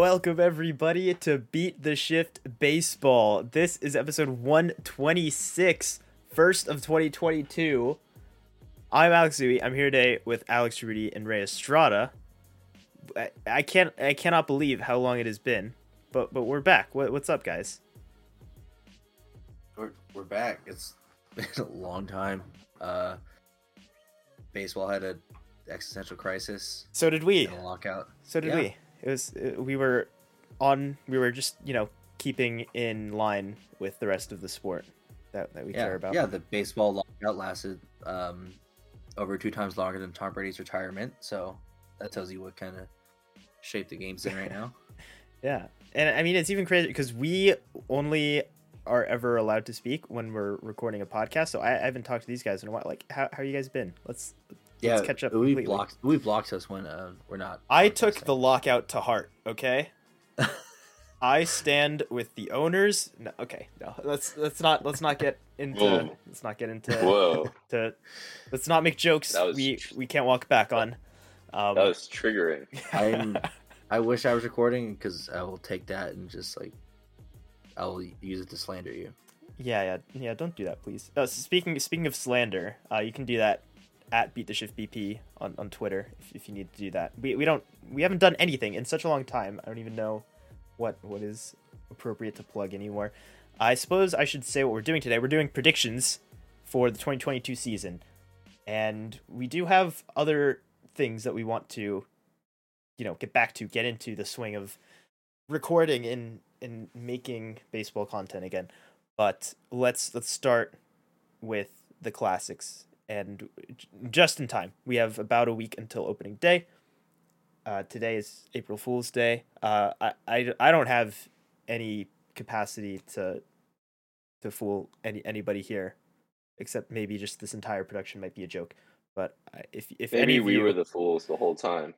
Welcome everybody to Beat the Shift Baseball. This is episode 126, first of 2022. I'm Alex Zui. I'm here today with Alex Rudy and Ray Estrada. I, I can't I cannot believe how long it has been, but but we're back. What, what's up, guys? We're we're back. It's been a long time. Uh, baseball had a existential crisis. So did we. lockout. So did Yeah. we. It was uh, we were on we were just, you know, keeping in line with the rest of the sport that, that we Yeah, care about. yeah. The baseball lockout lasted um, over two times longer than Tom Brady's retirement. So that tells you what kind of shape the game's in right now. Yeah, and I mean it's even crazy because we only are ever allowed to speak when we're recording a podcast. So I, I haven't talked to these guys in a while. Like, how how you guys been? Let's Yeah, let's catch up. We completely. blocked. We blocked us when uh, we're not. I took the lockout to heart. Okay. I stand with the owners. No, okay, no, let's let's not let's not get into Whoa. let's not get into Whoa, to let's not make jokes was- we we can't walk back on. Um, that was triggering. I'm. I wish I was recording because I will take that and just like, I will use it to slander you. Yeah, yeah, yeah. Don't do that, please. Uh, speaking speaking of slander, uh, you can do that at beat the shift BP on, on Twitter if, if you need to do that. We, we don't we haven't done anything in such a long time. I don't even know what what is appropriate to plug anymore. I suppose I should say what we're doing today. We're doing predictions for the 2022 season, and we do have other things that we want to, you know, get back to, get into the swing of recording and and making baseball content again but let's let's start with the classics and just in time. We have about a week until opening day. Uh, today is april fool's day. Uh, I, I, I don't have any capacity to to fool any anybody here except maybe just this entire production might be a joke. But if if any Maybe of we you, were the fools the whole time.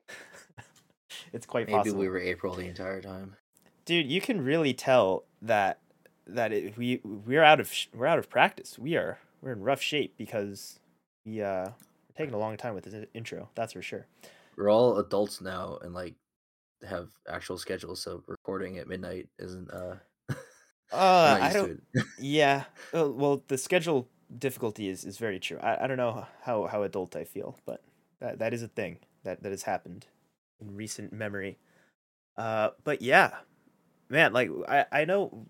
it's quite Maybe possible. we were April the entire time. dude you can really tell that that it, we we're out of sh- we're out of practice. We are we're in rough shape because we uh we're taking a long time with this intro that's for sure. We're all adults now and like have actual schedules, so recording at midnight isn't uh. uh i don't yeah uh, well the schedule difficulty is is very true. I, I don't know how how adult i feel but that that is a thing that that has happened in recent memory. Uh but yeah man like i i know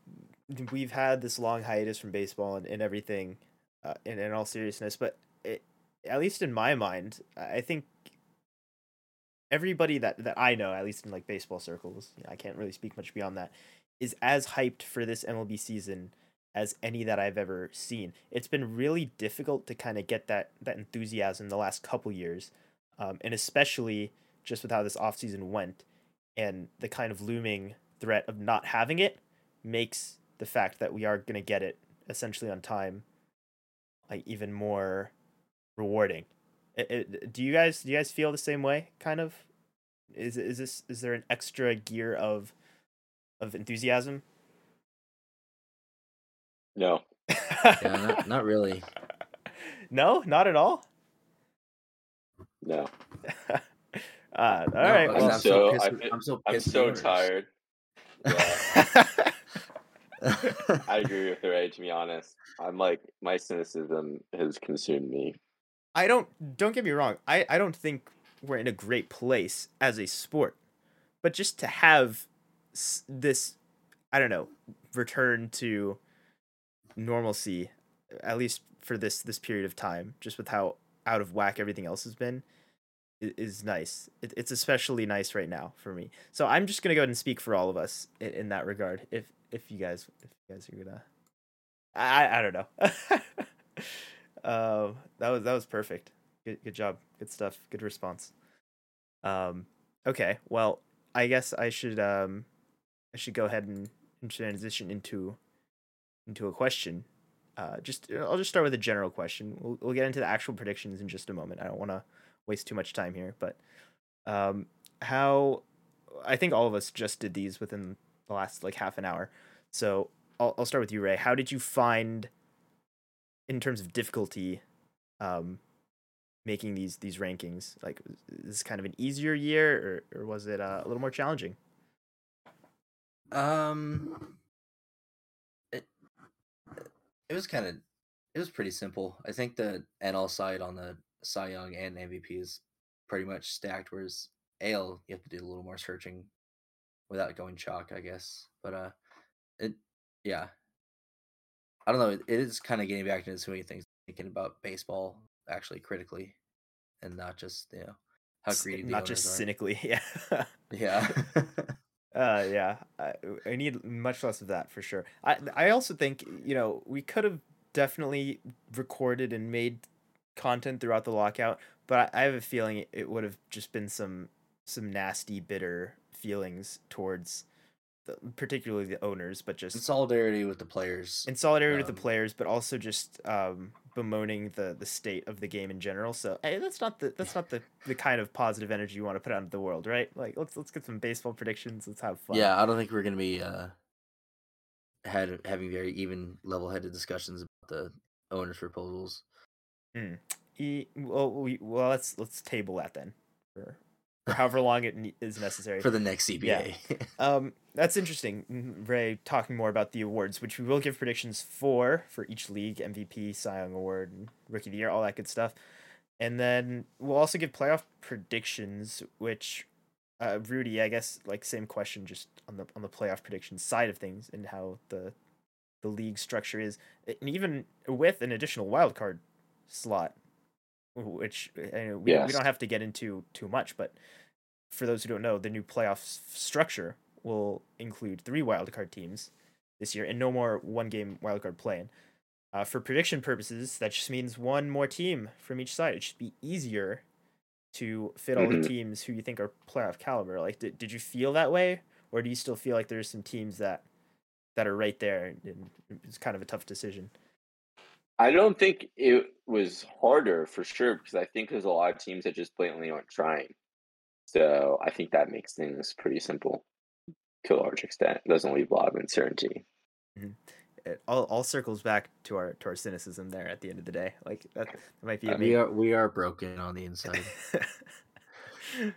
we've had this long hiatus from baseball and, and everything uh, in, in all seriousness but it, at least in my mind i think everybody that that i know at least in like baseball circles i can't really speak much beyond that is as hyped for this mlb season as any that i've ever seen. It's been really difficult to kind of get that that enthusiasm the last couple years um, and especially just with how this offseason went and the kind of looming threat of not having it makes the fact that we are going to get it essentially on time like even more rewarding It- it- do you guys do you guys feel the same way kind of is is this is there an extra gear of of enthusiasm No, Yeah, not, not really. no not at all no. uh, all No, right I'm, I'm well, so- pissed. I with- I'm so I'm so tired. Yeah, I agree with the Ray. To be honest, I'm like my cynicism has consumed me. I don't don't get me wrong. I I don't think we're in a great place as a sport, but just to have this, I don't know, return to normalcy, at least for this this period of time, just with how out of whack everything else has been, is nice. It, it's especially nice right now for me. So I'm just gonna go ahead and speak for all of us in, in that regard. If if you guys if you guys are gonna, I, I don't know. um, that was that was perfect. Good good job. Good stuff. Good response. Um, okay. Well, I guess I should um, I should go ahead and, and transition into into a question. Uh, just I'll just start with a general question. We'll we'll get into the actual predictions in just a moment. I don't want to waste too much time here, but um, how I think all of us just did these within the last like half an hour. So I'll I'll start with you, Ray. How did you find, in terms of difficulty, um, making these these rankings? Like, is this kind of an easier year, or or was it uh, a little more challenging? Um, it it was kind of it was pretty simple. I think the NL side on the Cy Young and MVP is pretty much stacked, whereas AL you have to do a little more searching without going chalk, I guess. But uh, it yeah, I don't know. It, it is kind of getting back into so many things, thinking about baseball actually critically, and not just you know how greedy. the not just are. cynically. Yeah. Yeah. Uh, yeah, I, I need much less of that for sure. I I also think you know we could have definitely recorded and made content throughout the lockout, but I, I have a feeling it, it would have just been some some nasty, bitter feelings towards, the, particularly the owners, but just in solidarity with the players. in solidarity with um, the players, but also just um, bemoaning the the state of the game in general. So hey, that's not the that's not the, the kind of positive energy you want to put out into the world, right? Like let's let's get some baseball predictions. Let's have fun. Yeah, I don't think we're gonna be uh had having very even level headed discussions about the owners' proposals. E- well, we, well, let's let's table that then, for, for however long it ne- is necessary. For the next Yeah. CBA. Um, that's interesting, Mm, Ray. Talking more about the awards, which we will give predictions for for each league, MVP, Cy Young Award, Rookie of the Year, all that good stuff, and then we'll also give playoff predictions. Which, uh, Rudy, I guess, like same question, just on the on the playoff prediction side of things, and how the the league structure is, and even with an additional wild card slot, which uh, we, we Yes. don't have to get into too much, but for those who don't know, the new playoff structure will include three wildcard teams this year and no more one game wildcard play-in. Uh, for prediction purposes, that just means one more team from each side. It should be easier to fit all Mhm. the teams who you think are playoff caliber. Like, did, did you feel that way, or do you still feel like there's some teams that that are right there and it's kind of a tough decision? I don't think it was harder for sure because I think there's a lot of teams that just blatantly aren't trying. So I think that makes things pretty simple to a large extent. It doesn't leave a lot of uncertainty. It all, all circles back to our to our cynicism there at the end of the day. Like that, that might be a Uh, we are we are broken on the inside.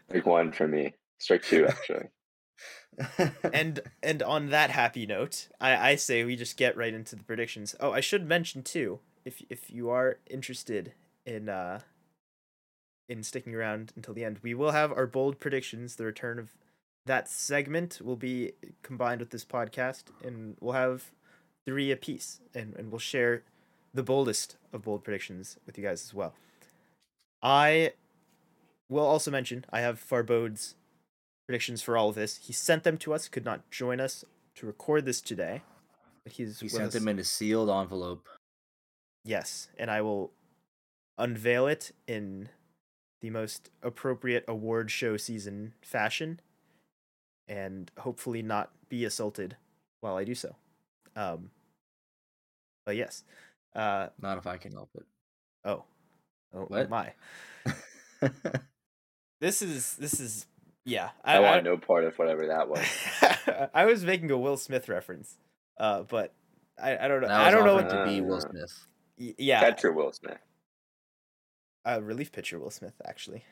Like one for me, strike two actually. and and on that happy note, I, I say we just get right into the predictions. Oh, I should mention too, if if you are interested in uh in sticking around until the end, we will have our bold predictions. The return of that segment will be combined with this podcast, and we'll have three apiece, and and we'll share the boldest of bold predictions with you guys as well. I will also mention I have Farbod's predictions for all of this. He sent them to us, could not join us to record this today, but he's he sent us- them in a sealed envelope. Yes, and I will unveil it in the most appropriate award show season fashion, and hopefully not be assaulted while I do so. Um, but yes, uh, Not if I can help it. oh, oh What? my, this is this is yeah. I, want no part of whatever that was. I was making a Will Smith reference, uh, but I, I don't know. And I don't know what. what- to be Will Uh, Smith. Y- yeah, Catcher Will Smith. uh, relief pitcher Will Smith actually.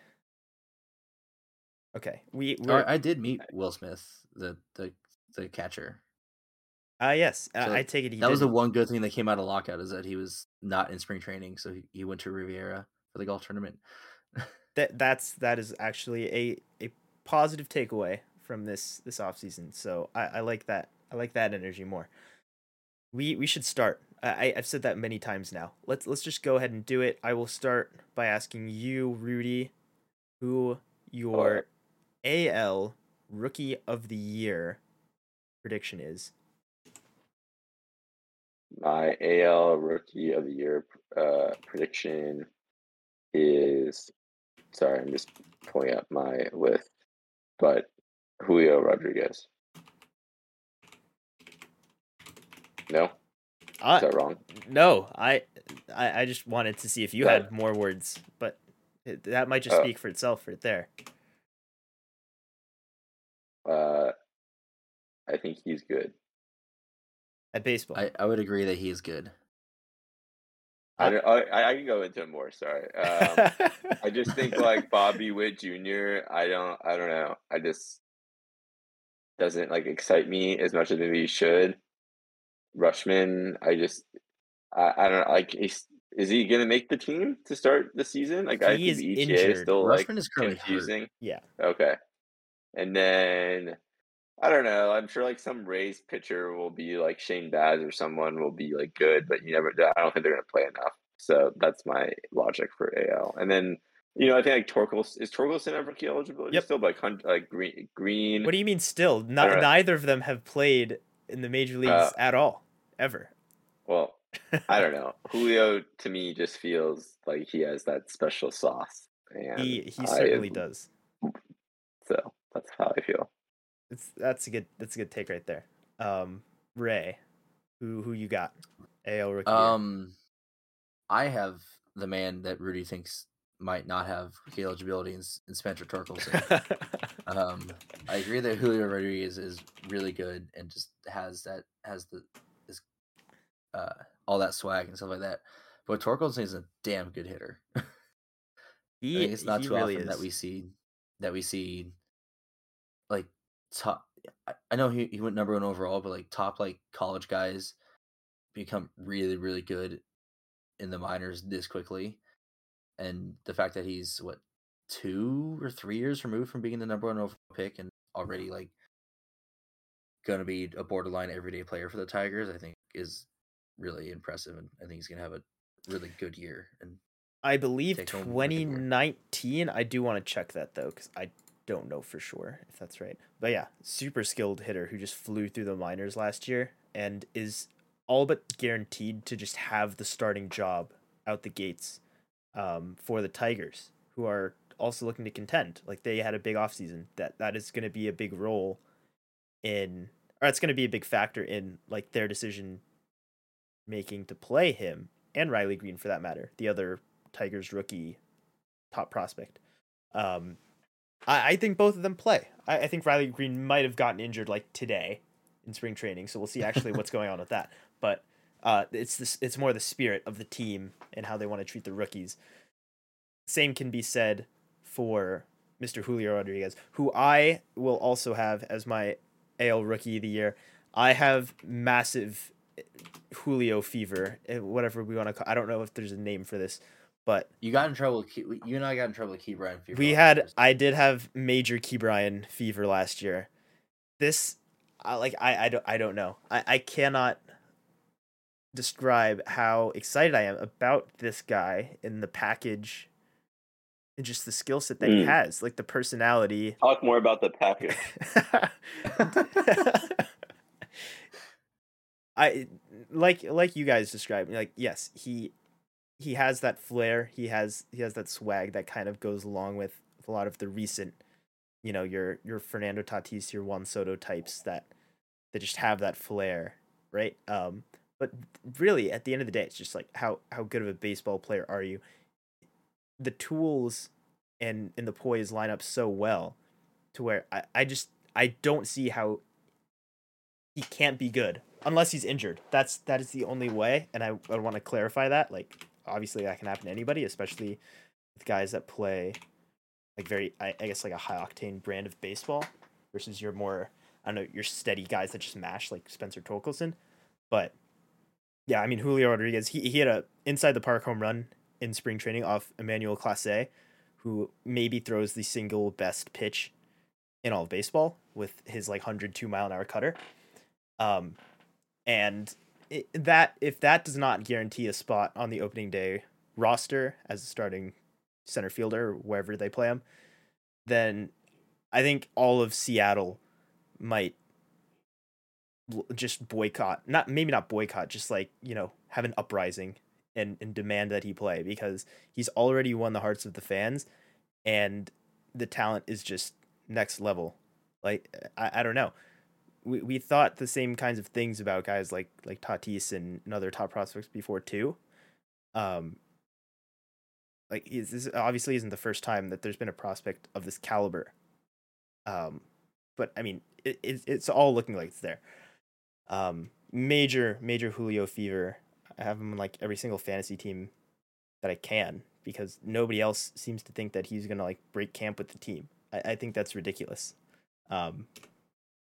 Okay, we Oh, we're, I did meet Will Smith, the the the catcher. uh yes, uh, So I take it he that was the one good thing that came out of lockout is that he was not in spring training, so he, he went to Riviera for the golf tournament. that that's that is actually a a positive takeaway from this this off season. So I, I like that. I like that energy more. We we should start. I I've said that many times now. Let's let's just go ahead and do it. I will start by asking you, Rudy, who your AL Rookie of the Year prediction is. My AL Rookie of the Year uh, prediction is. Sorry, I'm just pulling up my list, but Julio Rodriguez. No, is Uh, that wrong? no, I, I I just wanted to see if you Yeah. had more words, but it, that might just Oh. speak for itself right there. Uh, I think he's good. At baseball. I, I would agree that he is good. I, don't- I I can go into it more. Sorry. Um, I just think like Bobby Witt Jr. I don't I don't know. I just doesn't like excite me as much as maybe he should. Rutschman, I just I, I don't know, like is is he gonna make the team to start the season? Like I He think is the ETA injured. is still Rutschman like is currently hurt. confusing. Yeah. Okay. And then I don't know. I'm sure like some Rays pitcher will be like Shane Baz or someone will be like good, but you never. I don't think they're gonna play enough. So that's my logic for AL. And then you know I think like Torkelson is Torkelson rookie eligibility Yep. still, like Hunt, like Greene Greene. What do you mean still? don't neither of them have played in the major leagues Uh, at all, ever. Well, I don't know. Julio to me just feels like he has that special sauce, and he he I- certainly does. So that's how I feel. It's that's a good that's a good take right there. Um, Ray, who who you got? AL rookie. Um, I have the man that Rudy thinks might not have eligibility in, Spencer Torkelson. um, I agree that Julio Rodriguez is really good and just has that has the is uh all that swag and stuff like that. But Torkelson is a damn good hitter. I he, think it's not too really often is. that we see that we see like top. I- I know he, he went number one overall, but like top like college guys become really really good in the minors this quickly, and the fact that he's what two or three years removed from being the number one overall pick and already like gonna be a borderline everyday player for the Tigers, I think is really impressive, and I think he's gonna have a really good year. And I believe take home rookie award. 2019. I do want to check that though, because I don't know for sure if that's right. But yeah, super skilled hitter who just flew through the minors last year and is all but guaranteed to just have the starting job out the gates um, for the Tigers, who are also looking to contend. Like they had a big offseason. That that is going to be a big role in, or it's going to be a big factor in like their decision making to play him and Riley Greene for that matter, the other Tigers rookie top prospect. Um, I, I think both of them play. I, I think Riley Greene might have gotten injured like today in spring training, so we'll see actually what's going on with that. But uh, it's this it's more the spirit of the team and how they want to treat the rookies. Same can be said for Mr. Julio Rodriguez, who I will also have as my AL rookie of the year. I have massive Julio fever, eh, whatever we want to call. I don't know if there's a name for this, but you got in trouble. You and I got in trouble with Ke'Bryan. Fever we had. I did have major Ke'Bryan fever last year. This I like I I don't I don't know. I I cannot describe how excited I am about this guy in the package and just the skill set that he Mm. has, like the personality. Talk more about the package. I like like you guys described. Like yes, he he has that flair. He has he has that swag that kind of goes along with, with a lot of the recent, you know, your your Fernando Tatis, your Juan Soto types that that just have that flair, right? Um, but really, at the end of the day, it's just like how how good of a baseball player are you? The tools and and the poise line up so well to where I, I just I don't see how he can't be good unless he's injured. That's that is the only way, and I, I want to clarify that. Like obviously that can happen to anybody, especially with guys that play like very I, I guess like a high octane brand of baseball versus your more I don't know your steady guys that just mash like Spencer Torkelson. But yeah, I mean Julio Rodriguez, he he had a inside the park home run in spring training off Emmanuel Clase, who maybe throws the single best pitch in all of baseball with his like 102 mile an hour cutter. Um, and it, that if that does not guarantee a spot on the opening day roster as a starting center fielder wherever they play him, then I think all of Seattle might just boycott not maybe not boycott just like you know have an uprising and, and demand that he play because he's already won the hearts of the fans and the talent is just next level. Like i, I don't know. We, we thought the same kinds of things about guys like like tatis and, and other top prospects before too. Um like this obviously isn't the first time that there's been a prospect of this caliber. Um but i mean it, it, it's all looking like it's there um major major julio fever i have him on like every single fantasy team that i can because nobody else seems to think that he's gonna like break camp with the team i, I think that's ridiculous um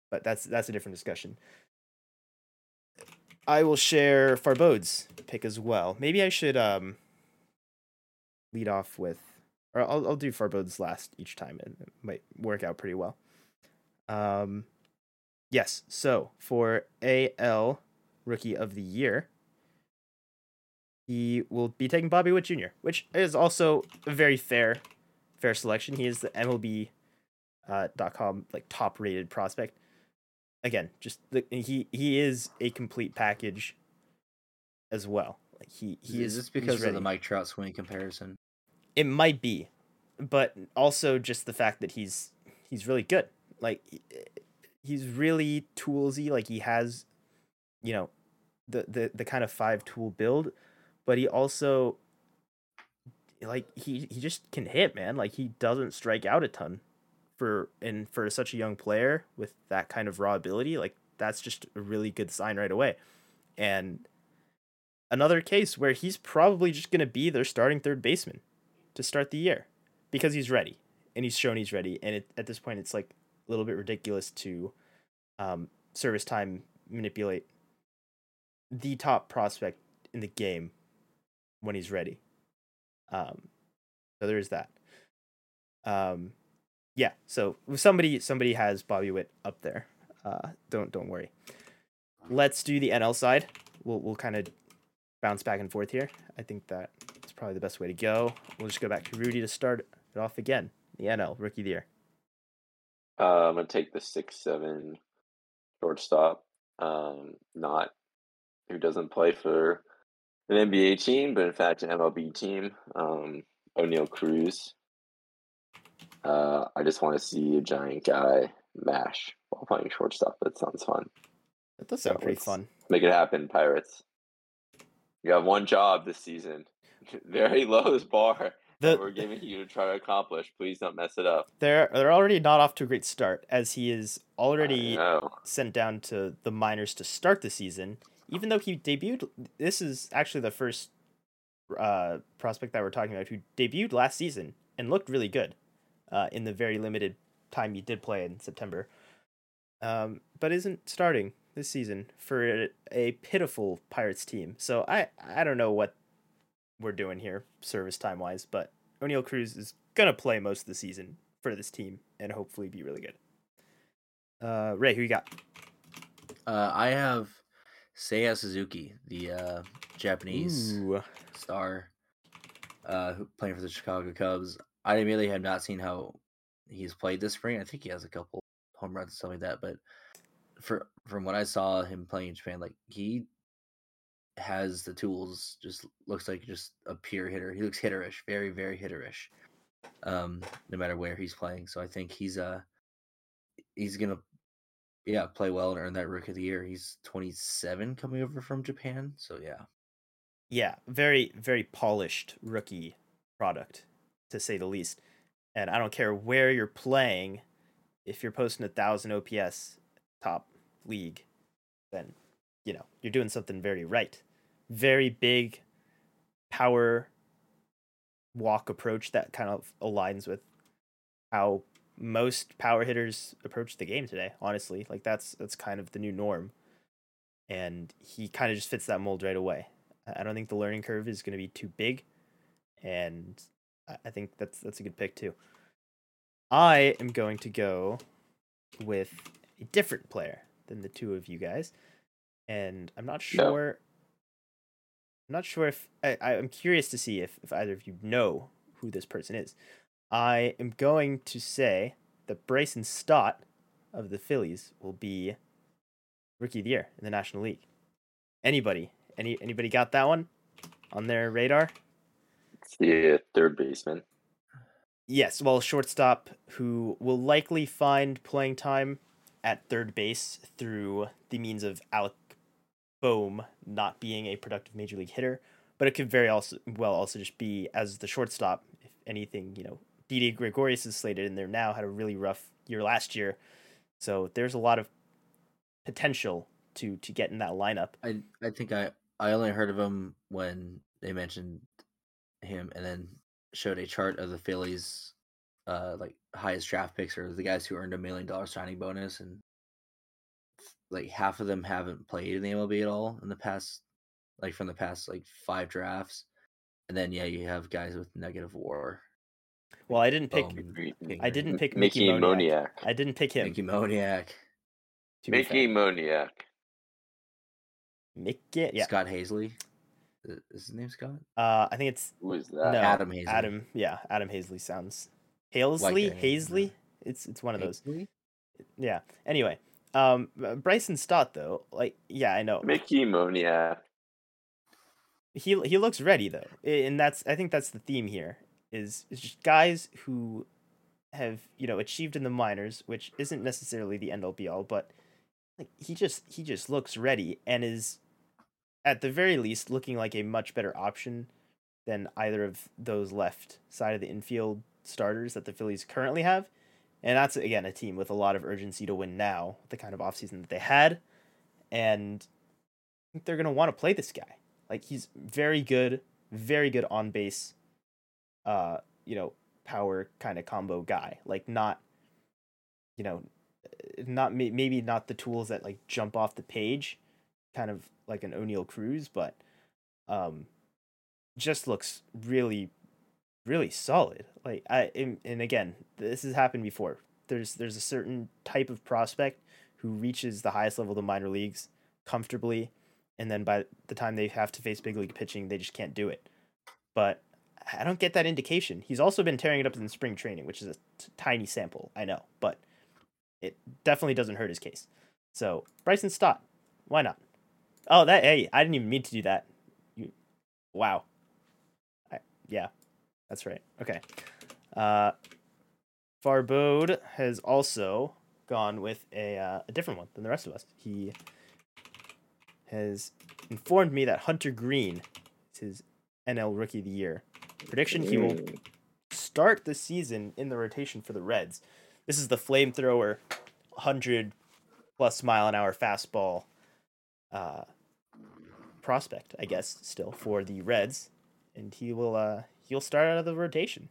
but that's that's a different discussion. I will share Farbod's pick as well. Maybe I should um lead off with, or I'll I'll do Farbod's last each time, and it might work out pretty well. Um, yes. So for AL Rookie of the Year, he will be taking Bobby Witt Jr., which is also a very fair fair selection. He is the MLB uh, dot com like top rated prospect. Again, just the, he he is a complete package as well. Like he he is is this because of the. Mike Trout swing comparison? It might be, but also just the fact that he's he's really good. Like he's really toolsy. Like he has, you know, the the the kind of five tool build, but he also like he he just can hit, man. Like he doesn't strike out a ton for and for such a young player with that kind of raw ability. Like that's just a really good sign right away. And another case where he's probably just going to be their starting third baseman to start the year because he's ready and he's shown he's ready. And it, at this point, it's like a little bit ridiculous to um, service time manipulate the top prospect in the game when he's ready. Um, so there is that. Um, yeah. So somebody somebody has Bobby Witt up there. Uh, don't don't worry. Let's do the NL side. We'll we'll kind of bounce back and forth here. I think that it's probably the best way to go. We'll just go back to Rudy to start it off again. The NL Rookie of the Year. Uh, I'm gonna take the six seven shortstop. Um, not who doesn't play for an NBA team, but in fact an MLB team. Um, Oneil Cruz. Uh, I just want to see a giant guy mash while playing shortstop. That sounds fun. That does sound So pretty fun. Make it happen, Pirates. You have one job this season. Very lowest bar The- we're giving you to try to accomplish. Please don't mess it up. They're they're already not off to a great start as he is already sent down to the minors to start the season. Even though he debuted, this is actually the first uh, prospect that we're talking about who debuted last season and looked really good uh, in the very limited time he did play in September. Um, but isn't starting this season for a, a pitiful Pirates team. So I I don't know what we're doing here service time wise, but Oneil Cruz is gonna play most of the season for this team and hopefully be really good. Uh, Ray, who you got? Uh, I have Seiya Suzuki, the uh, Japanese Ooh. star uh, playing for the Chicago Cubs. I really have not seen how he's played this spring. I think he has a couple home runs and stuff like that, but for from what I saw him playing in Japan, like he has the tools. Just looks like just a pure hitter. He looks hitterish, very very hitterish. Um, no matter where he's playing, so I think he's uh he's gonna yeah play well and earn that Rookie of the Year. He's 27 coming over from Japan, so yeah. Yeah, very very polished rookie product to say the least. And I don't care where you're playing, if you're posting a thousand OPS top league, then you know you're doing something very right. Very big power walk approach that kind of aligns with how most power hitters approach the game today. Honestly, like that's that's kind of the new norm, and he kind of just fits that mold right away. I don't think the learning curve is going to be too big, and I- think that's that's a good pick too. I am going to go with a different player than the two of you guys, and I'm not No. sure. I'm not sure if I, I'm curious to see if, if either of you know who this person is. I am going to say that Bryson Stott of the Phillies will be rookie of the year in the National League. Anybody? Any anybody got that one on their radar? Uh, third baseman. Yes, well, shortstop who will likely find playing time at third base through the means of Alec Bohm not being a productive major league hitter, but it could very also well also just be as the shortstop. If anything, you know, Didi Gregorius is slated in there now, had a really rough year last year, so there's a lot of potential to to get in that lineup. I I think I I only heard of him when they mentioned him and then showed a chart of the Phillies uh like highest draft picks or the guys who earned a million dollar signing bonus and like half of them haven't played in the MLB at all in the past, like from the past like five drafts, and then yeah, you have guys with negative WAR. Well, I didn't pick. Bowman, I didn't pick Mickey Mickey Moniak. Moniak. I didn't pick him. Mickey Moniak, Mickey fair. Moniak. Mickey. Yeah. Scott Haseley. Is is his name Scott? Uh, I think it's Who is no? Adam Haseley. Adam. Yeah, Adam Haseley sounds. Halesley, a name, Haseley. It's it's one of those. Haseley? Yeah. Anyway, um, Bryson Stott though, like, yeah, I know Mickey Moniak. he he looks ready though, and that's I think that's the theme here is is just guys who have you know achieved in the minors, which isn't necessarily the end all be all, but like he just he just looks ready and is at the very least looking like a much better option than either of those left side of the infield starters that the Phillies currently have. And that's again a team with a lot of urgency to win now, the kind of offseason that they had. And they're gonna want to play this guy. Like he's very good, very good on base uh, you know, power kind of combo guy. Like not you know, not maybe not the tools that like jump off the page, kind of like an Oneil Cruz, but um just looks really really solid. Like I and, and again, this has happened before. There's there's a certain type of prospect who reaches the highest level of the minor leagues comfortably and then by the time they have to face big league pitching, they just can't do it. But I don't get that indication. He's also been tearing it up in spring training, which is a t- tiny sample, I know, but it definitely doesn't hurt his case. So Bryson Stott, why not? Oh, that hey, I didn't even mean to do that. You, wow. I, yeah, that's right. Okay. Uh, Farbod has also gone with a uh, a different one than the rest of us. He has informed me that Hunter Greene is his NL Rookie of the Year. Prediction: He will start the season in the rotation for the Reds. This is the flamethrower, hundred plus mile an hour fastball uh, prospect, I guess, still for the Reds, and he will uh, he'll start out of the rotation.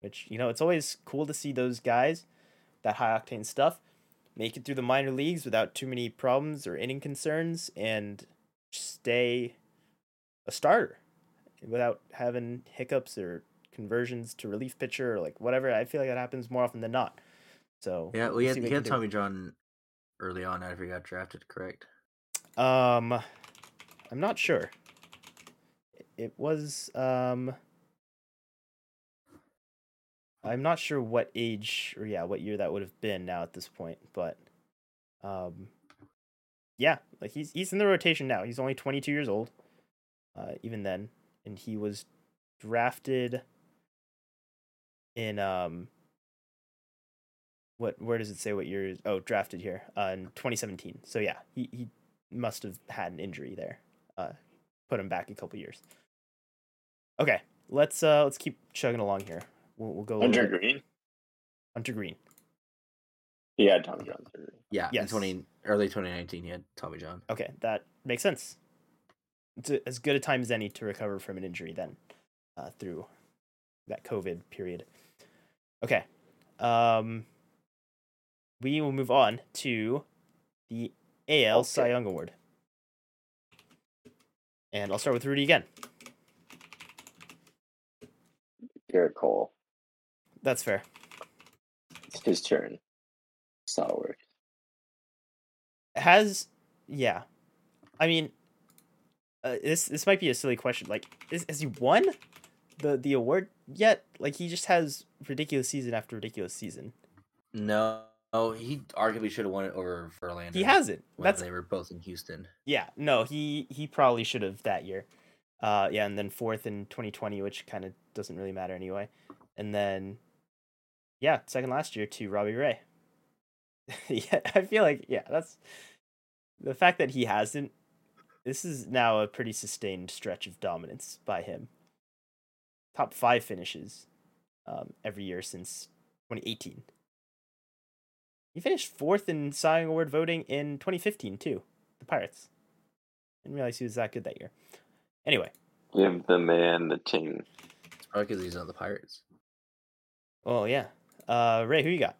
Which you know, it's always cool to see those guys, that high octane stuff, make it through the minor leagues without too many problems or inning concerns, and stay a starter without having hiccups or conversions to relief pitcher or like whatever. I feel like that happens more often than not. So Yeah, well, he had, see had do. Tommy John early on after he got drafted, correct? Um, I'm not sure. It was um. I'm not sure what age or yeah, what year that would have been now at this point, but um, yeah, like he's he's in the rotation now. He's only 22 years old, uh, even then, and he was drafted in um. What where does it say what year? is- Oh, drafted here uh, in 2017. So yeah, he he must have had an injury there. Uh, put him back a couple years. Okay, let's uh let's keep chugging along here. We'll, we'll go a little Hunter bit- Greene. Hunter Greene. He had Tommy John surgery. Yeah, Yes. in twenty early twenty nineteen, he had Tommy John. Okay, that makes sense. It's a, as good a time as any to recover from an injury then, uh, through that COVID period. Okay, um, we will move on to the AL Cy Young Award, and I'll start with Rudy again. Gerrit Cole. That's fair. It's his turn. Solid work. has yeah i mean uh, this this might be a silly question like is, has he won the the award yet like he just has ridiculous season after ridiculous season No, oh, he arguably should have won it over Verlander. he hasn't when that's they were both in Houston. yeah no he he probably should have that year uh yeah and then fourth in 2020 which kind of doesn't really matter anyway and then yeah second last year to robbie ray. Yeah i feel like yeah that's the fact that he hasn't this is now a pretty sustained stretch of dominance by him. Top five finishes um, every year since 2018 he finished fourth in cy Young award voting in 2015 too the pirates. Didn't realize he was that good that year. Anyway. Give the man the ting. It's probably because he's on the Pirates. oh yeah uh ray who you got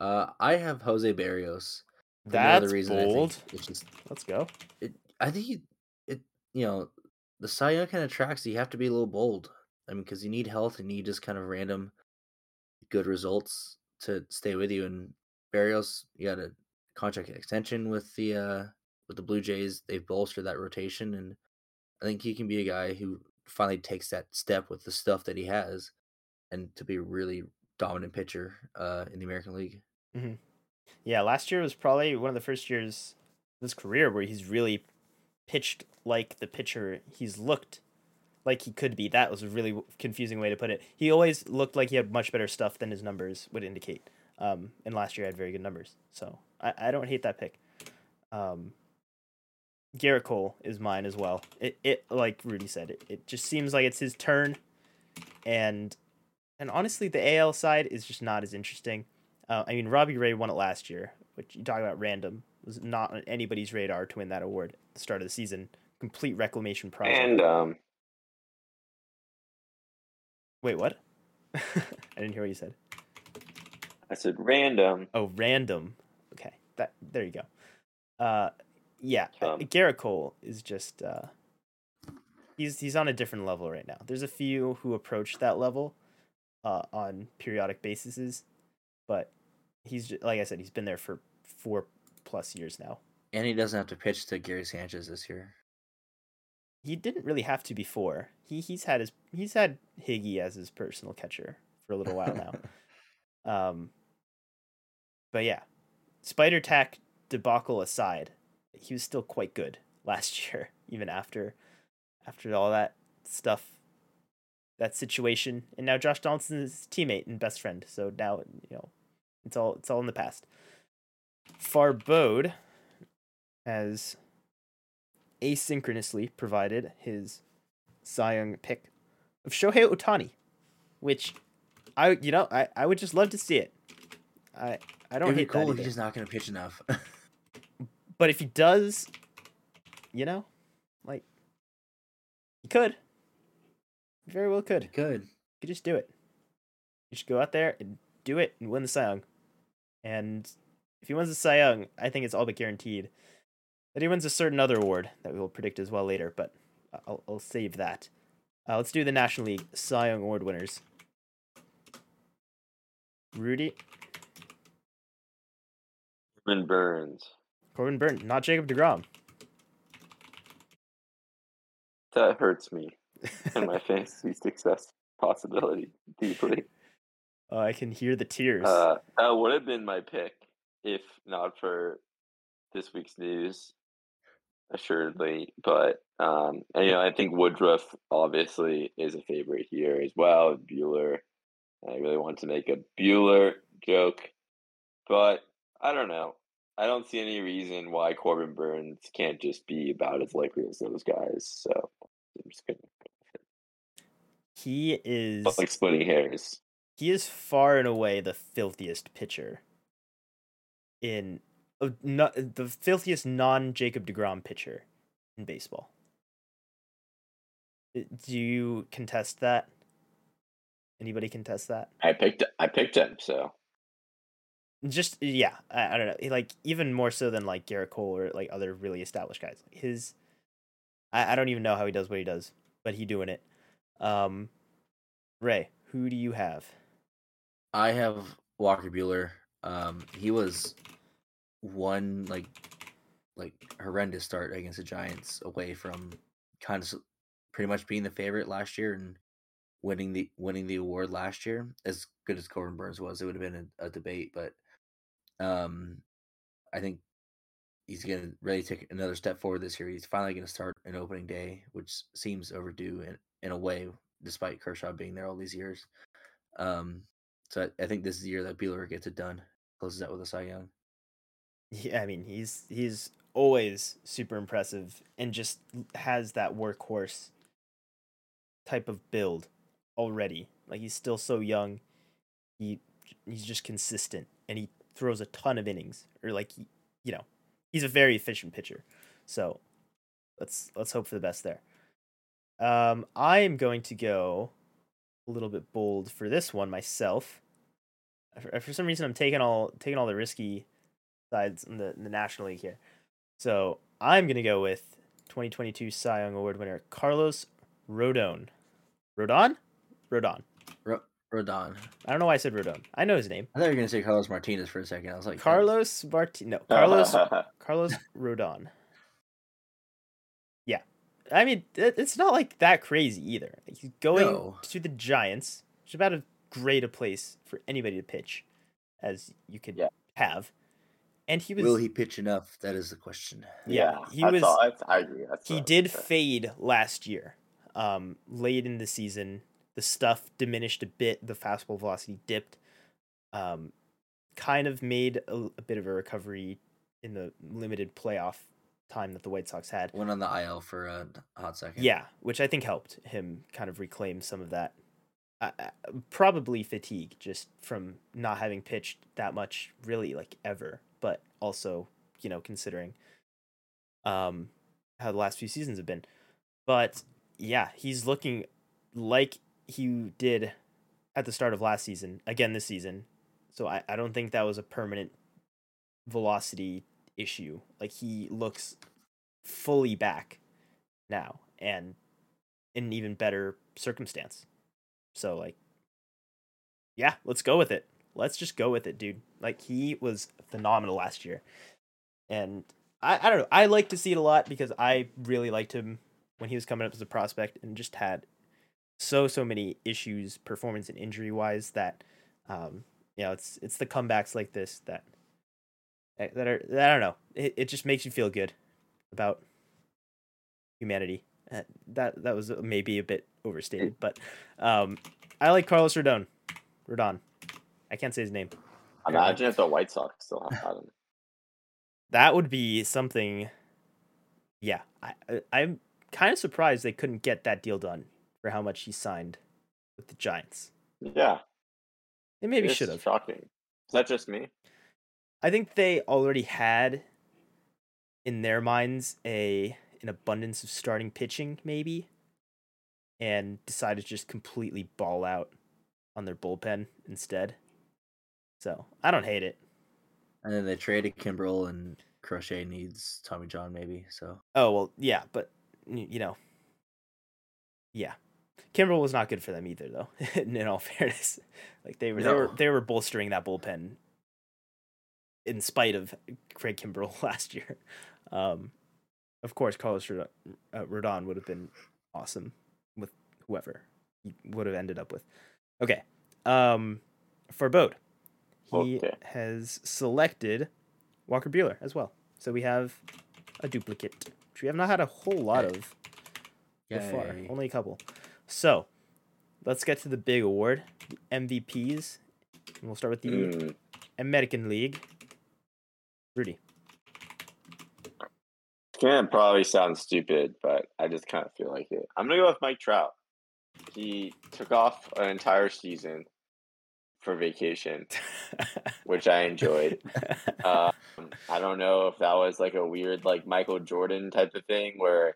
Uh, I have Jose Berrios. for no That's reason. Bold. it's just Let's go. it. I think you, it. You know, the Cy Young kind of tracks. You have to be a little bold. I mean, because you need health and you need just kind of random good results to stay with you. And Berrios, you got a contract extension with the uh with the Blue Jays. They've bolstered that rotation, and I think he can be a guy who finally takes that step with the stuff that he has, and to be really dominant pitcher uh in the American League. Mm-hmm. Yeah, last year was probably one of the first years of his career where he's really pitched like the pitcher he's looked like he could be. That was a really confusing way to put it. He always looked like he had much better stuff than his numbers would indicate. Um, and last year I had very good numbers. So I, I don't hate that pick. Um, Gerrit Cole is mine as well. It, it like Rudy said, it, it just seems like it's his turn. And and honestly, the AL side is just not as interesting. Uh, I mean, Robbie Ray won it last year, which you talk about random was not on anybody's radar to win that award at the start of the season. Complete reclamation project. And um, Wait, what? I didn't hear what you said. I said random. Oh, random. Okay, that there you go. Uh, yeah, uh, Um, Gerrit Cole is just uh, he's he's on a different level right now. There's a few who approach that level uh, on periodic bases, but he's ju- like I said, he's been there for four plus years now. And he doesn't have to pitch to Gary Sanchez this year. he didn't really have to before. He he's had his he's had Higgy as his personal catcher for a little while now. um, but yeah, Spider Tack debacle aside, he was still quite good last year, even after after all that stuff, that situation. And now Josh Donaldson's his teammate and best friend. So now you know, it's all it's all in the past. Farbod has asynchronously provided his Cy Young pick of Shohei Ohtani, which I you know I, I would just love to see it. I I don't It'd be hate cool that if he's not going to pitch enough. But if he does, you know, like he could, very well could. Good. could just do it. You should go out there and do it and win the Cy Young. And if he wins the Cy Young, I think it's all but guaranteed that he wins a certain other award that we will predict as well later. But I'll, I'll save that. Uh, let's do the National League Cy Young Award winners. Rudy Corbin Burnes. Corbin Burton, not Jacob Degrom. That hurts me and my fantasy success possibility deeply. Oh, I can hear the tears. Uh, that would have been my pick if not for this week's news, assuredly. But um, and, you know, I think Woodruff obviously is a favorite here as well. Buehler. I really want to make a Bueller joke, but I don't know. I don't see any reason why Corbin Burnes can't just be about as likely as those guys. So I'm just gonna he is but like splitting hairs. he is far and away the filthiest pitcher in uh, not, the filthiest non Jacob Degrom pitcher in baseball. Do you contest that? Anybody contest that? I picked I picked him, so Just yeah, I, I don't know. Like even more so than like Gerrit Cole or like other really established guys. His, I, I don't even know how he does what he does, but he doing it. Um, Ray, who do you have? I have Walker Buehler. Um, he was one like like horrendous start against the Giants away from kind of pretty much being the favorite last year and winning the winning the award last year. As good as Corbin Burnes was, it would have been a, a debate, but um, I think he's gonna really take another step forward this year. He's finally gonna start an opening day, which seems overdue in in a way, despite Kershaw being there all these years. Um, so I, I think this is the year that Buehler gets it done. Closes out with a Cy Young. Yeah, I mean he's he's always super impressive and just has that workhorse type of build already. Like he's still so young. He he's just consistent and he throws a ton of innings or like you know, he's a very efficient pitcher. So let's let's hope for the best there. Um I am going to go a little bit bold for this one myself. For, for some reason I'm taking all taking all the risky sides in the in the National League here. So I'm gonna go with 2022 Cy Young Award winner Carlos Rodon. Rodon? Rodon. Ro- Rodon. I don't know why I said Rodon. I know his name. I thought you were gonna say Carlos Martinez for a second. I was like Carlos Martin. No, Carlos Carlos Rodon. Yeah, I mean it's not like that crazy either. He's going No. to the Giants, which is about as great a place for anybody to pitch as you could Yeah. have. And he was Will he pitch enough? That is the question. Yeah, yeah, he that's was- all- that's- I agree. That's he what did would fade last year. Um, late in the season, the stuff diminished a bit. The fastball velocity dipped. Um, kind of made a, a bit of a recovery in the limited playoff time that the White Sox had. Went on the IL for a hot second. Yeah, which I think helped him kind of reclaim some of that. Uh, uh, probably fatigue just from not having pitched that much, really, like ever. But also, you know, considering um how the last few seasons have been. But yeah, he's looking like he did at the start of last season, again this season. So I, I don't think that was a permanent velocity issue. Like he looks fully back now and in an even better circumstance. So like yeah, let's go with it. Let's just go with it, dude. Like he was phenomenal last year. And I, I don't know. I like to see it a lot because I really liked him when he was coming up as a prospect and just had so so many issues performance and injury wise that um you know it's it's the comebacks like this that that are I don't know. It it just makes you feel good about humanity. Uh, that that was maybe a bit overstated, but um I like Carlos Rodon. Rodon. I can't say his name. Imagine if the White Sox still had him. That would be something. Yeah, I, I I'm kind of surprised they couldn't get that deal done for how much he signed with the Giants. Yeah, They maybe should have. Shocking. Is that just me? I think they already had in their minds a an abundance of starting pitching, maybe, and decided to just completely ball out on their bullpen instead. So I don't hate it. And then they traded Kimbrel and Crochet needs Tommy John maybe. So Oh well, yeah, but you know, yeah, Kimbrel was not good for them either, though. in all fairness, like they were, they were, they were bolstering that bullpen in spite of Craig Kimbrel last year. Um, of course, Carlos Rodon, uh, Rodon would have been awesome with whoever he would have ended up with. Okay, um, Farbod, he Okay. has selected Walker Buehler as well. So we have a duplicate, which we have not had a whole lot Okay. of so far. Only a couple. So let's get to the big award, the MVPs. And we'll start with the Mm, American League. Rudy. it's gonna probably sound stupid, but I just kind of feel like it. I'm gonna go with Mike Trout. He took off an entire season for vacation, which I enjoyed. um, I don't know if that was like a weird like Michael Jordan type of thing where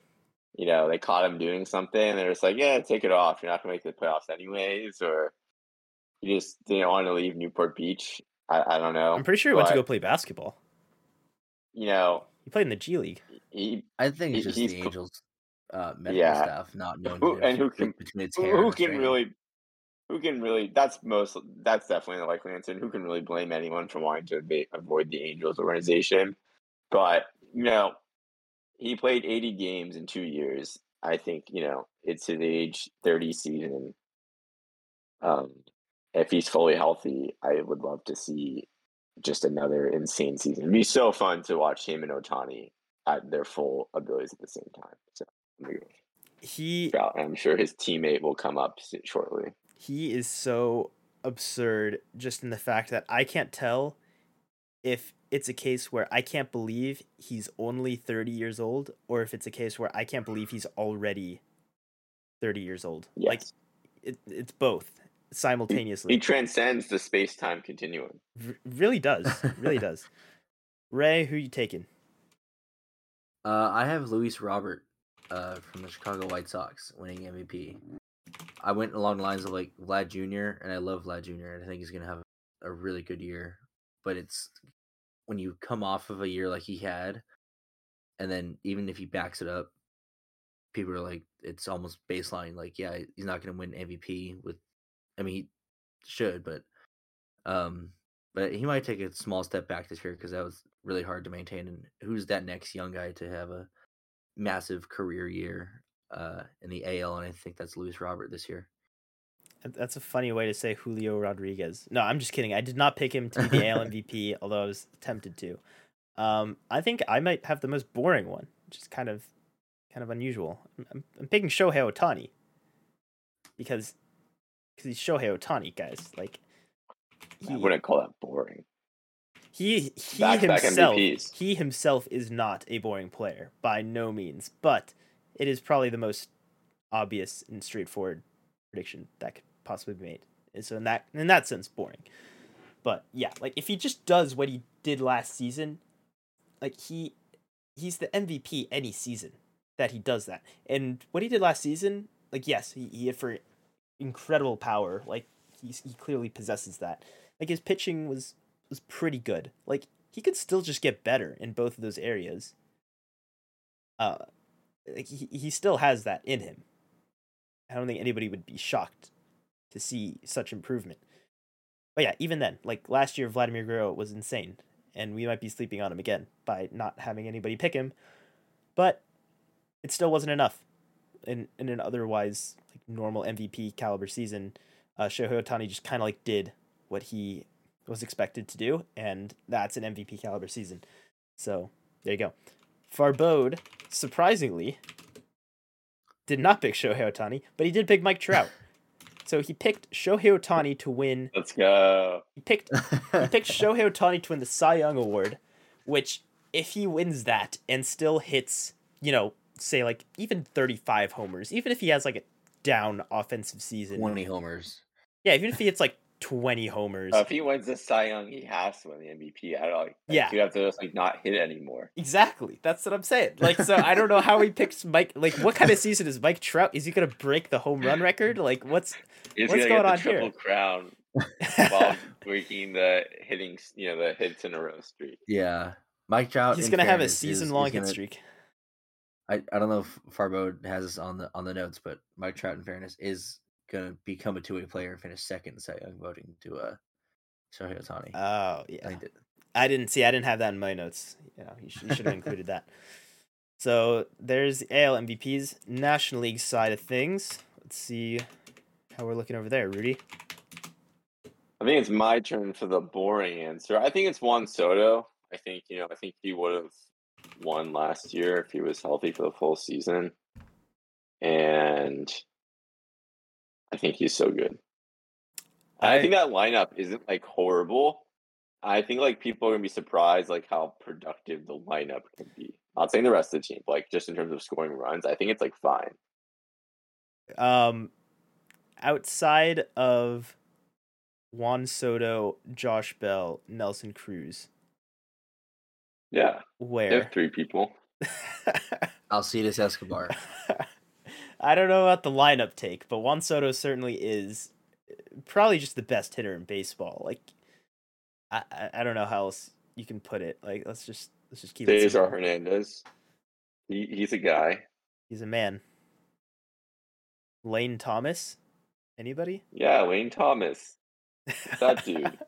you know they caught him doing something and they're just like, yeah, take it off. You're not gonna make the playoffs anyways, or he just didn't want to leave Newport Beach. I, I don't know. I'm pretty sure he went to go play basketball. You know, He played in the G League. he I think it's He- just he's the Angels uh medical Yeah. staff not knowing Who- and who can- between its who, who can training. really who can really that's most that's definitely the likely answer and who can really blame anyone for wanting to ava- avoid the angels organization but you know he played 80 games in two years i think you know it's his age 30 season um if he's fully healthy i would love to see just another insane season it'd be so fun to watch him and Ohtani at their full abilities at the same time so I'm gonna go with He I'm sure his teammate will come up shortly. he is so absurd just in the fact that I can't tell if it's a case where I can't believe he's only 30 years old or if it's a case where I can't believe he's already 30 years old. Yes. Like it, it's both he simultaneously. transcends the space time continuum. R- really does. Really does. Ray, who you taking? Uh, I have Luis Robert uh, from the Chicago White Sox winning MVP. I went along the lines of like Vlad Jr. and I love Vlad Jr. and I think he's gonna have a really good year. But it's when you come off of a year like he had, and then even if he backs it up, people are like, it's almost baseline. Like, yeah, he's not going to win MVP with. I mean, he should, but um, but he might take a small step back this year because that was really hard to maintain. And who's that next young guy to have a massive career year uh in the AL? And I think that's Luis Robert this year. That's a funny way to say Julio Rodriguez. No, I'm just kidding. I did not pick him to be the AL MVP, although I was tempted to. Um, I think I might have the most boring one, which is kind of kind of unusual. I'm, I'm, I'm picking Shohei Ohtani because because he's Shohei Ohtani, guys. Like I wouldn't call that boring. he he Back-to-back himself he himself is not a boring player by no means, but it is probably the most obvious and straightforward prediction that could possibly be made. And so in that in that sense, boring. But yeah, like if he just does what he did last season, like he he's the MVP any season that he does that. And what he did last season, like yes, he, he hit for incredible power. Like he's he clearly possesses that. Like his pitching was was pretty good. Like he could still just get better in both of those areas. Uh like he, he still has that in him. I don't think anybody would be shocked to see such improvement. But yeah, even then, like last year Vladimir Guerrero was insane and we might be sleeping on him again by not having anybody pick him. But it still wasn't enough in in an otherwise normal MVP caliber season. Uh, Shohei Ohtani just kind of like did what he was expected to do, and that's an MVP caliber season. So there you go. Farbod, surprisingly, did not pick Shohei Ohtani, but he did pick Mike Trout. so he picked Shohei Ohtani to win. Let's go. He picked he picked Shohei Otani to win the Cy Young Award, which if he wins that and still hits, you know, say like even 35 homers, even if he has like a down offensive season. 20 homers. Yeah, even if he hits like 20 homers. Uh, if he wins the Cy Young, he has to win the MVP. I don't like. Yeah. you have to just like not hit anymore. Exactly. That's what I'm saying. Like, so I don't know how he picks Mike. Like, what kind of season is Mike Trout? Is he gonna break the home run record? Like, what's He's What's gonna on get the here? triple crown while breaking the hitting, you know, the hits in a row streak. Yeah. Mike Trout. he's gonna have a season long hit gonna- streak? I, I don't know if Farbod has this on the on the notes, but Mike Trout, in fairness, is gonna become a two way player and finish second in Cy Young voting to uh Shohei Ohtani. Oh I yeah. think that I didn't see. I didn't have that in my notes. You know, you, sh- you should have included that. So there's the AL MVPs, National League side of things. Let's see how we're looking over there, Rudy. I think it's my turn for the boring answer. I think it's Juan Soto. I think you know. I think he would have won last year if he was healthy for the full season, and I think he's so good. And I, think that lineup isn't like horrible. I think like people are gonna be surprised like how productive the lineup can be. I'm not saying the rest of the team, but, like just in terms of scoring runs, I think it's like fine. um, outside of Juan Soto, Josh Bell, Nelson Cruz, Yeah, they where have three people. Alcides Escobar. I don't know about the lineup take, but Juan Soto certainly is uh, probably just the best hitter in baseball. Like, I I, I don't know how else you can put it. Like, let's just let's just keep it. Cesar simple. Hernandez. He, he's a guy. He's a man. Lane Thomas, anybody? Yeah, Lane Thomas. That dude.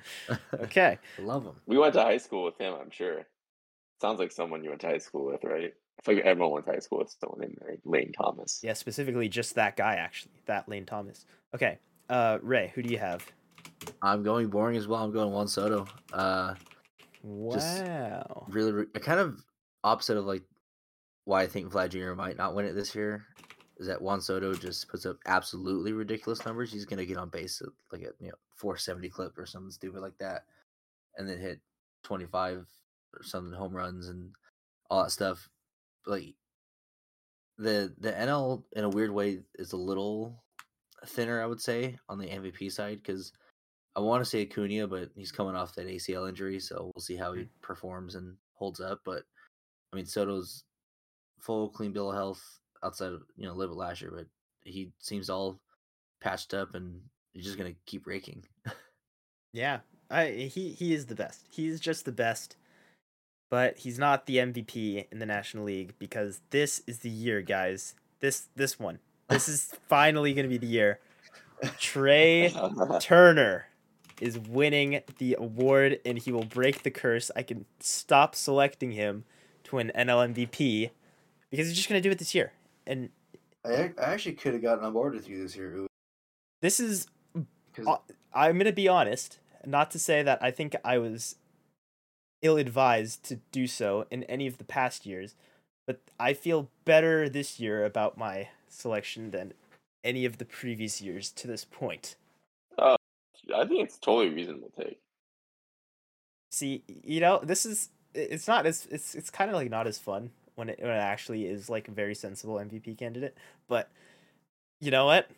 okay. Love him. We went to high school with him, I'm sure. Sounds like someone you went to high school with, right? I feel like everyone went to high school with someone named like Lane Thomas. Yeah, specifically just that guy. Actually, that Lane Thomas. Okay. Uh, Ray, who do you have? I'm going boring as well. I'm going Juan Soto. Uh, Wow. really, re- kind of opposite of like why I think Vlad Jr. might not win it this year is that Juan Soto just puts up absolutely ridiculous numbers. He's gonna get on base at like a you know 470 clip or something stupid like that, and then hit 25 or something home runs and all that stuff. Like the the NL in a weird way is a little thinner, I would say, on the MVP side because I want to say Acuna, but he's coming off that ACL injury, so we'll see how he hmm. performs and holds up. But I mean, Soto's full clean bill of health outside of you know a little bit last year, but he seems all patched up and he's just gonna keep raking. Yeah. I he he is the best. He's just the best. But he's not the MVP in the National League because this is the year, guys. This this one. This is finally going to be the year. Trey Turner is winning the award and he will break the curse. I can stop selecting him to an NL MVP because he's just going to do it this year. And I, I actually could have gotten on board with you this year. This is I'm going to be honest, not to say that I think I was ill advised to do so in any of the past years, but I feel better this year about my selection than any of the previous years to this point. Uh, I think it's totally reasonable take. See, you know, this is it's not as it's it's kind of like not as fun when it when it actually is like a very sensible MVP candidate, but you know what?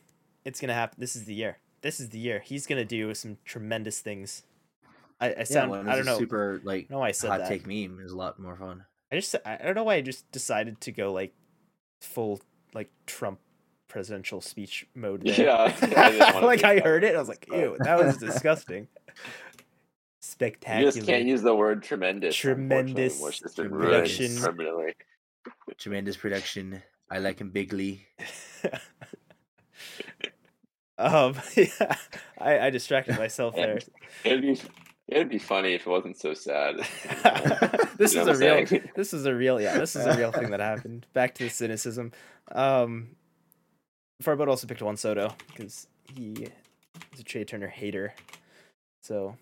It's going to happen. This is the year. This is the year. He's going to do some tremendous things. I, I yeah, sound when I don't know. super like I don't I said hot that. take meme is a lot more fun. I just I I don't know why I just decided to go like full like Trump presidential speech mode. There. Yeah, I like I heard it, I was like, ew, that was disgusting. You Spectacular. just can't use the word tremendous. Tremendous which has been production. permanently. Tremendous production. I like him bigly. um, yeah, I I distracted myself there. It'd be it'd be funny if it wasn't so sad. this You is a what real. saying? This is a real. Yeah, this is a real thing that happened. Back to the cynicism. Um, Farbod also picked Juan Soto because he is a Trey Turner hater. So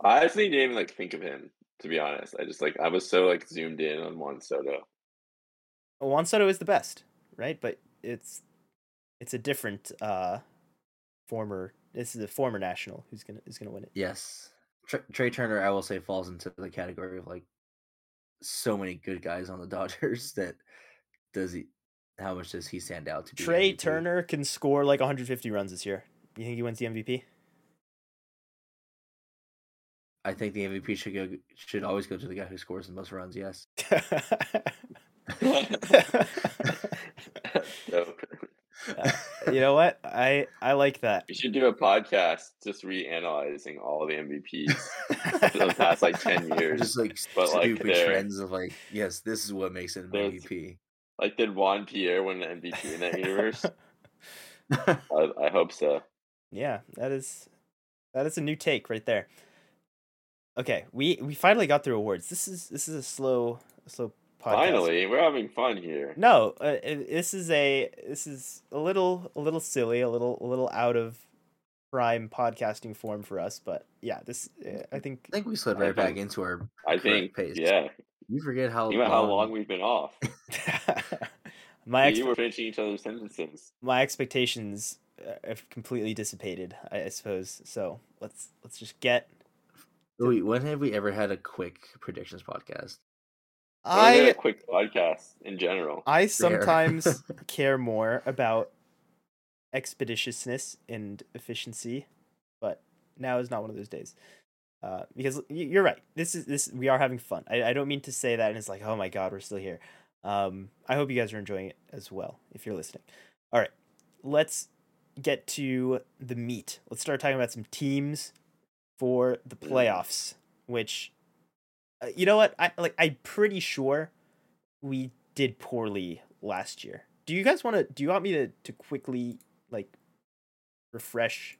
I actually didn't even like think of him to be honest. I just like I was so like zoomed in on Juan Soto. Juan Soto is the best, right? But it's it's a different uh former. This is a former national who's gonna is gonna win it. Yes. Tr- Trey Turner, I will say, falls into the category of like so many good guys on the Dodgers that does he how much does he stand out to be Trey MVP? Turner can score like 150 runs this year. You think he wins the MVP? I think the MVP should go should always go to the guy who scores the most runs, yes. You know what? I I like that. We should do a podcast just reanalyzing all the MVPs for the past like ten years. Just like But, stupid they're- trends of like, yes, this is what makes it an MVP. Like, did Juan Pierre win the MVP in that universe? I, I hope so. yeah, that is that is a new take right there. Okay, we we finally got through awards. This is this is a slow a slow podcast. Finally, we're having fun here. No, uh, uh, this is a this is a little a little silly, a little a little out of prime podcasting form for us, but yeah, this uh, I think I think we slid I right back think- into our I think, pace. yeah. You forget how Think about how long we've been off. my you expe- were finishing each other's sentences. my expectations uh, have completely dissipated, I, I suppose. So let's let's just get. Wait, when have we ever had a quick predictions podcast? Or is I a quick podcast in general. I sometimes care more about expeditiousness and efficiency, but now is not one of those days. Uh, because you're right. This is this we are having fun. I, I don't mean to say that and it's like, oh my god, we're still here. Um, I hope you guys are enjoying it as well if you're listening. All right, let's get to the meat. Let's start talking about some teams for the Mm. playoffs. Which, uh, you know what? I like. I'm pretty sure we did poorly last year. Do you guys want to? Do you want me to to quickly like refresh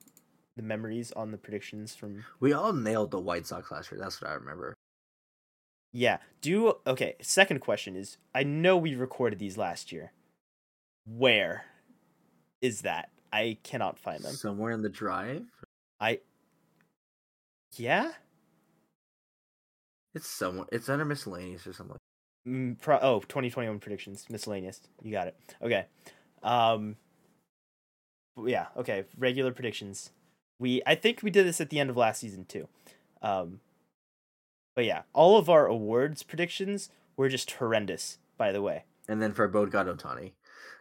the memories on the predictions from? We all nailed the White Sox last year. That's what I remember. Yeah. Do okay. Second question is: I know we recorded these last year. Where is that? I cannot find them. Somewhere in the drive. I. Yeah. It's somewhere. It's under miscellaneous or something. Mm, pro- oh, 2021 predictions, miscellaneous. You got it. Okay. Um yeah, okay, regular predictions. We I think we did this at the end of last season too. Um But yeah, all of our awards predictions were just horrendous, by the way. And then Farbod got Ohtani.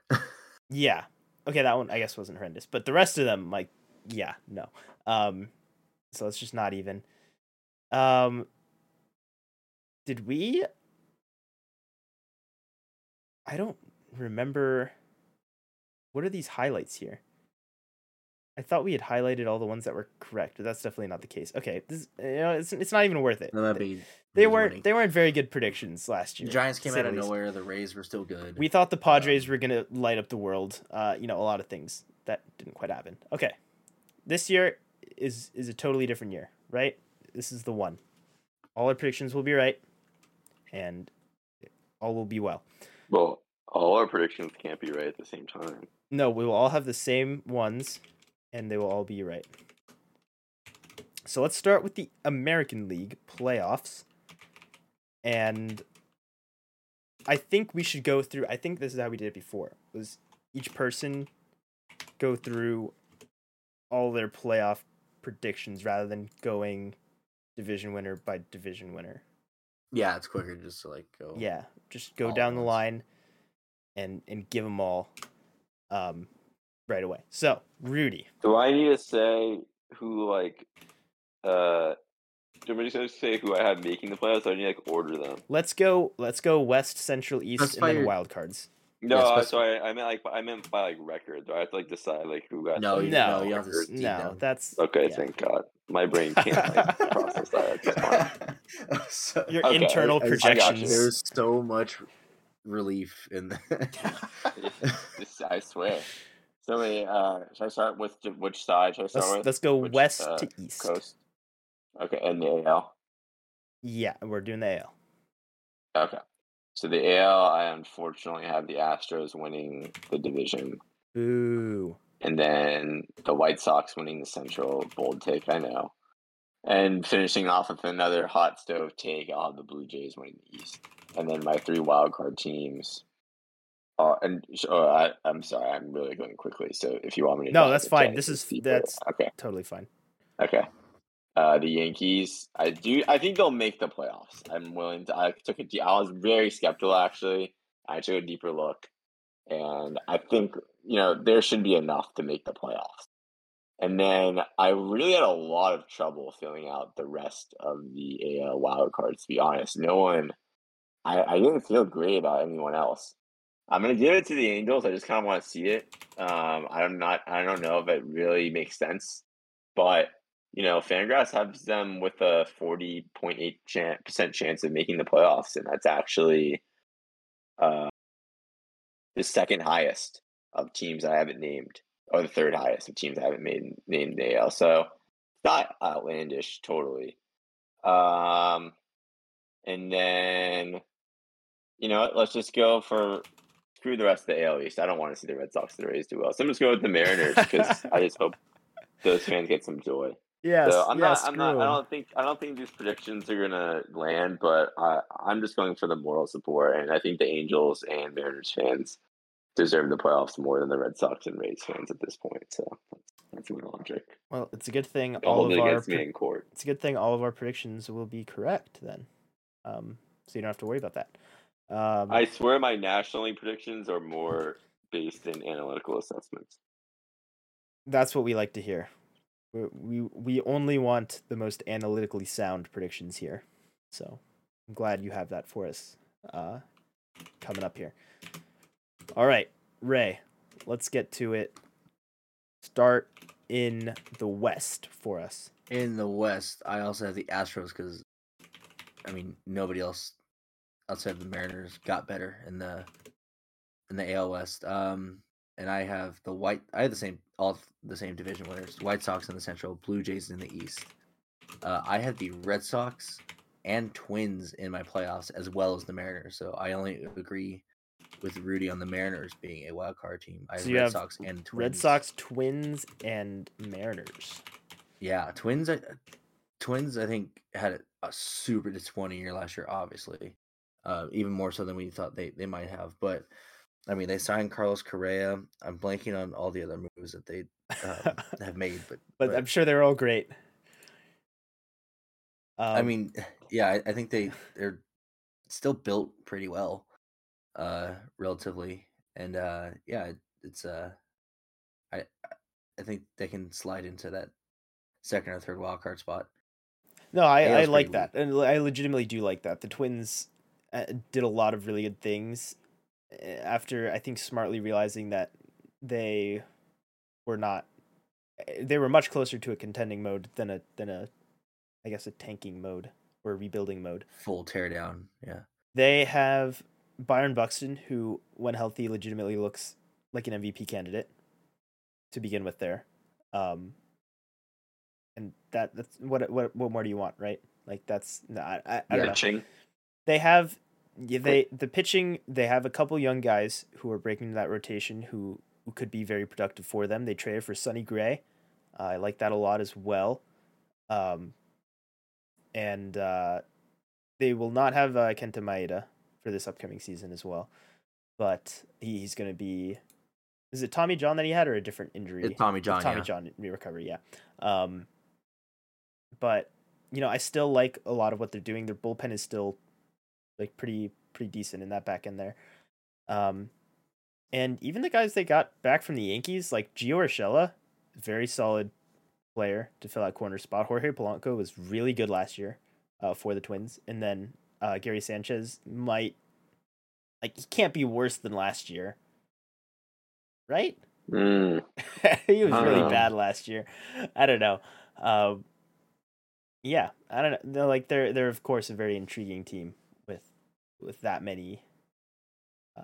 Yeah. Okay, that one I guess wasn't horrendous, but the rest of them like yeah, no. Um so it's just not even. Um did we I don't remember what are these highlights here? I thought we had highlighted all the ones that were correct, but that's definitely not the case. Okay, this you know it's, it's not even worth it. Might be. They weren't winning. they weren't very good predictions last The year. Giants came out of nowhere. The Rays were still good. We thought the Padres Um, were gonna light up the world. Uh, you know, a lot of things that didn't quite happen. Okay, this year is is a totally different year, right? This is the one. All our predictions will be right, and all will be well. Well, all our predictions can't be right at the same time. No, we will all have the same ones, and they will all be right. So let's start with the American League playoffs. And I think we should go through I think this is how we did it before. Was each person go through all their playoff predictions rather than going division winner by division winner. Yeah, it's quicker just to like go. Yeah, just go down the once. line and and give them all um right away. So, Rudy. Do I need to say who like uh do I want me to say who I have making the playoffs? Or I need to like order them. Let's go. Let's go west, central, east, Specify and then your- wild cards. No, Yeah, spec- sorry, I meant like I meant by like record. Do I have to like decide like who got No, you, No. no, you have to No, that's Okay, yeah. thank God. My brain can't like process that at this point. So- your Okay, internal I- I you. projections. There's so much relief in that. I swear. So wait, uh should I start with which side should I start Let's with? let's go Which, west uh, to east. Coast. Okay, and the AL. Yeah, we're doing the AL. Okay. So the AL, I unfortunately have the Astros winning the division, Boo. and then the White Sox winning the Central. Bold take, I know. And finishing off with another hot stove take, I'll have the Blue Jays winning the East, and then my three wild card teams. Uh, and oh, I, I'm sorry, I'm really going quickly. So if you want me to, No, that's fine. This is- that's- okay. Totally fine. Okay. Uh, the Yankees, I do. I think they'll make the playoffs. I'm willing to. I took a. I was very skeptical actually. I took a deeper look, and I think you know there should be enough to make the playoffs. And then I really had a lot of trouble filling out the rest of the AL wild cards. To be honest, no one. I I didn't feel great about anyone else. I'm gonna give it to the Angels. I just kind of want to see it. Um, I'm not. I don't know if it really makes sense, but you know, Fangraphs has them with a 40.8% chance of making the playoffs, and that's actually uh, the second highest of teams I haven't named, or the third highest of teams I haven't made named the AL. So it's not outlandish, totally. Um, and then you know, what, let's just go for screw the rest of the AL East. I don't want to see the Red Sox and the Rays do well, so I'm just going with the Mariners because I just hope those fans get some joy. Yes. So I'm yeah, not. I'm not. I don't think. I don't think these predictions are gonna land. But I, I'm just going for the moral support, and I think the Angels and Mariners fans deserve the playoffs more than the Red Sox and Rays fans at this point. So that's, my logic. Well, it's a good thing all of our pre- it's a good thing all of our predictions will be correct then. Um, so you don't have to worry about that. Um, I swear, my National League predictions are more based in analytical assessments. that's what we like to hear. We, we only want the most analytically sound predictions here. So I'm glad you have that for us uh, coming up here. All right, Ray, let's get to it. Start in the West for us. In the West, I also have the Astros because, I mean, nobody else outside of the Mariners got better in the in the AL West. Um, and I have the White. I have the same all the same division winners: White Sox in the Central, Blue Jays in the East. Uh, I had the Red Sox and Twins in my playoffs, as well as the Mariners. So I only agree with Rudy on the Mariners being a wild card team. I have So you Red have Sox and Twins. Red Sox, Twins, and Mariners. Yeah, Twins. I, Twins, I think had a, a super disappointing year last year. Obviously, uh, even more so than we thought they they might have. But I mean, they signed Carlos Correa. I'm blanking on all the other moves that they um, have made, but but I'm sure they're all great. Um, I mean, yeah, I, I think they they're still built pretty well, uh, relatively, and uh, yeah, it, it's uh, I I think they can slide into that second or third wild card spot. No, I, I like that, and I legitimately do like that. The Twins uh, did a lot of really good things after I think smartly realizing that they were not they were much closer to a contending mode than a than a, I guess a tanking mode or a rebuilding mode. Full teardown. Yeah. They have Byron Buxton, who, when healthy, legitimately looks like an MVP candidate to begin with. There, um, and that that's what what what more do you want, right? Like that's I I, I don't know. Pitching. They have yeah, they the pitching. They have a couple young guys who are breaking that rotation who who could be very productive for them. They traded for Sonny Gray. Uh, I like that a lot as well. Um, and uh, they will not have uh, Kenta Maeda for this upcoming season as well. But he, he's going to be. Is it Tommy John that he had or a different injury? It's Tommy John. Tommy yeah. John recovery, yeah. Um, but you know, I still like a lot of what they're doing. Their bullpen is still like pretty pretty decent in that back end there. Um, and even the guys they got back from the Yankees, like Gio Urshela, very solid player to fill out corner spot. Jorge Polanco was really good last year uh, for the Twins, and then uh, Gary Sanchez might like he can't be worse than last year, right? Mm. he was really know. bad last year. I don't know. Um, yeah, I don't know. They're like they're they're of course a very intriguing team with that many. Uh,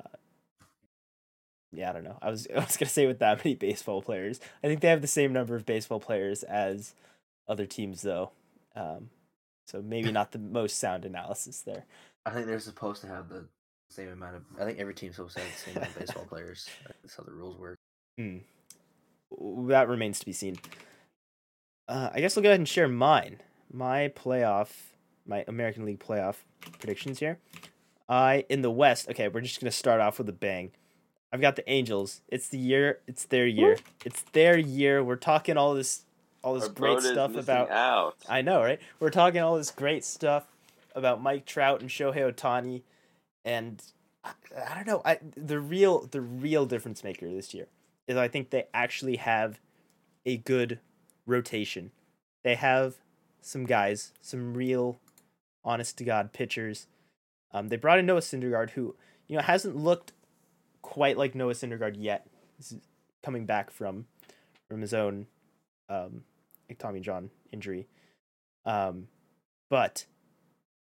yeah, I don't know. I was I was gonna say with that many baseball players. I think they have the same number of baseball players as other teams, though. Um, so maybe not the most sound analysis there. I think they're supposed to have the same amount of. I think every team's supposed to have the same amount of baseball players. That's how the rules work. W- That remains to be seen. Uh, I guess I'll go ahead and share mine. My playoff, my American League playoff predictions here. I in the West. Okay, we're just gonna start off with a bang. I've got the Angels. It's the year. It's their year. It's their year. We're talking all this, all this Our great stuff about. out. I know, right? We're talking all this great stuff about Mike Trout and Shohei Ohtani, and I, I don't know. I the real the real difference maker this year is I think they actually have a good rotation. They have some guys, some real, honest to god pitchers. Um, they brought in Noah Syndergaard, who you know hasn't looked quite like Noah Syndergaard yet. Coming back from from his own um, Tommy John injury. Um, but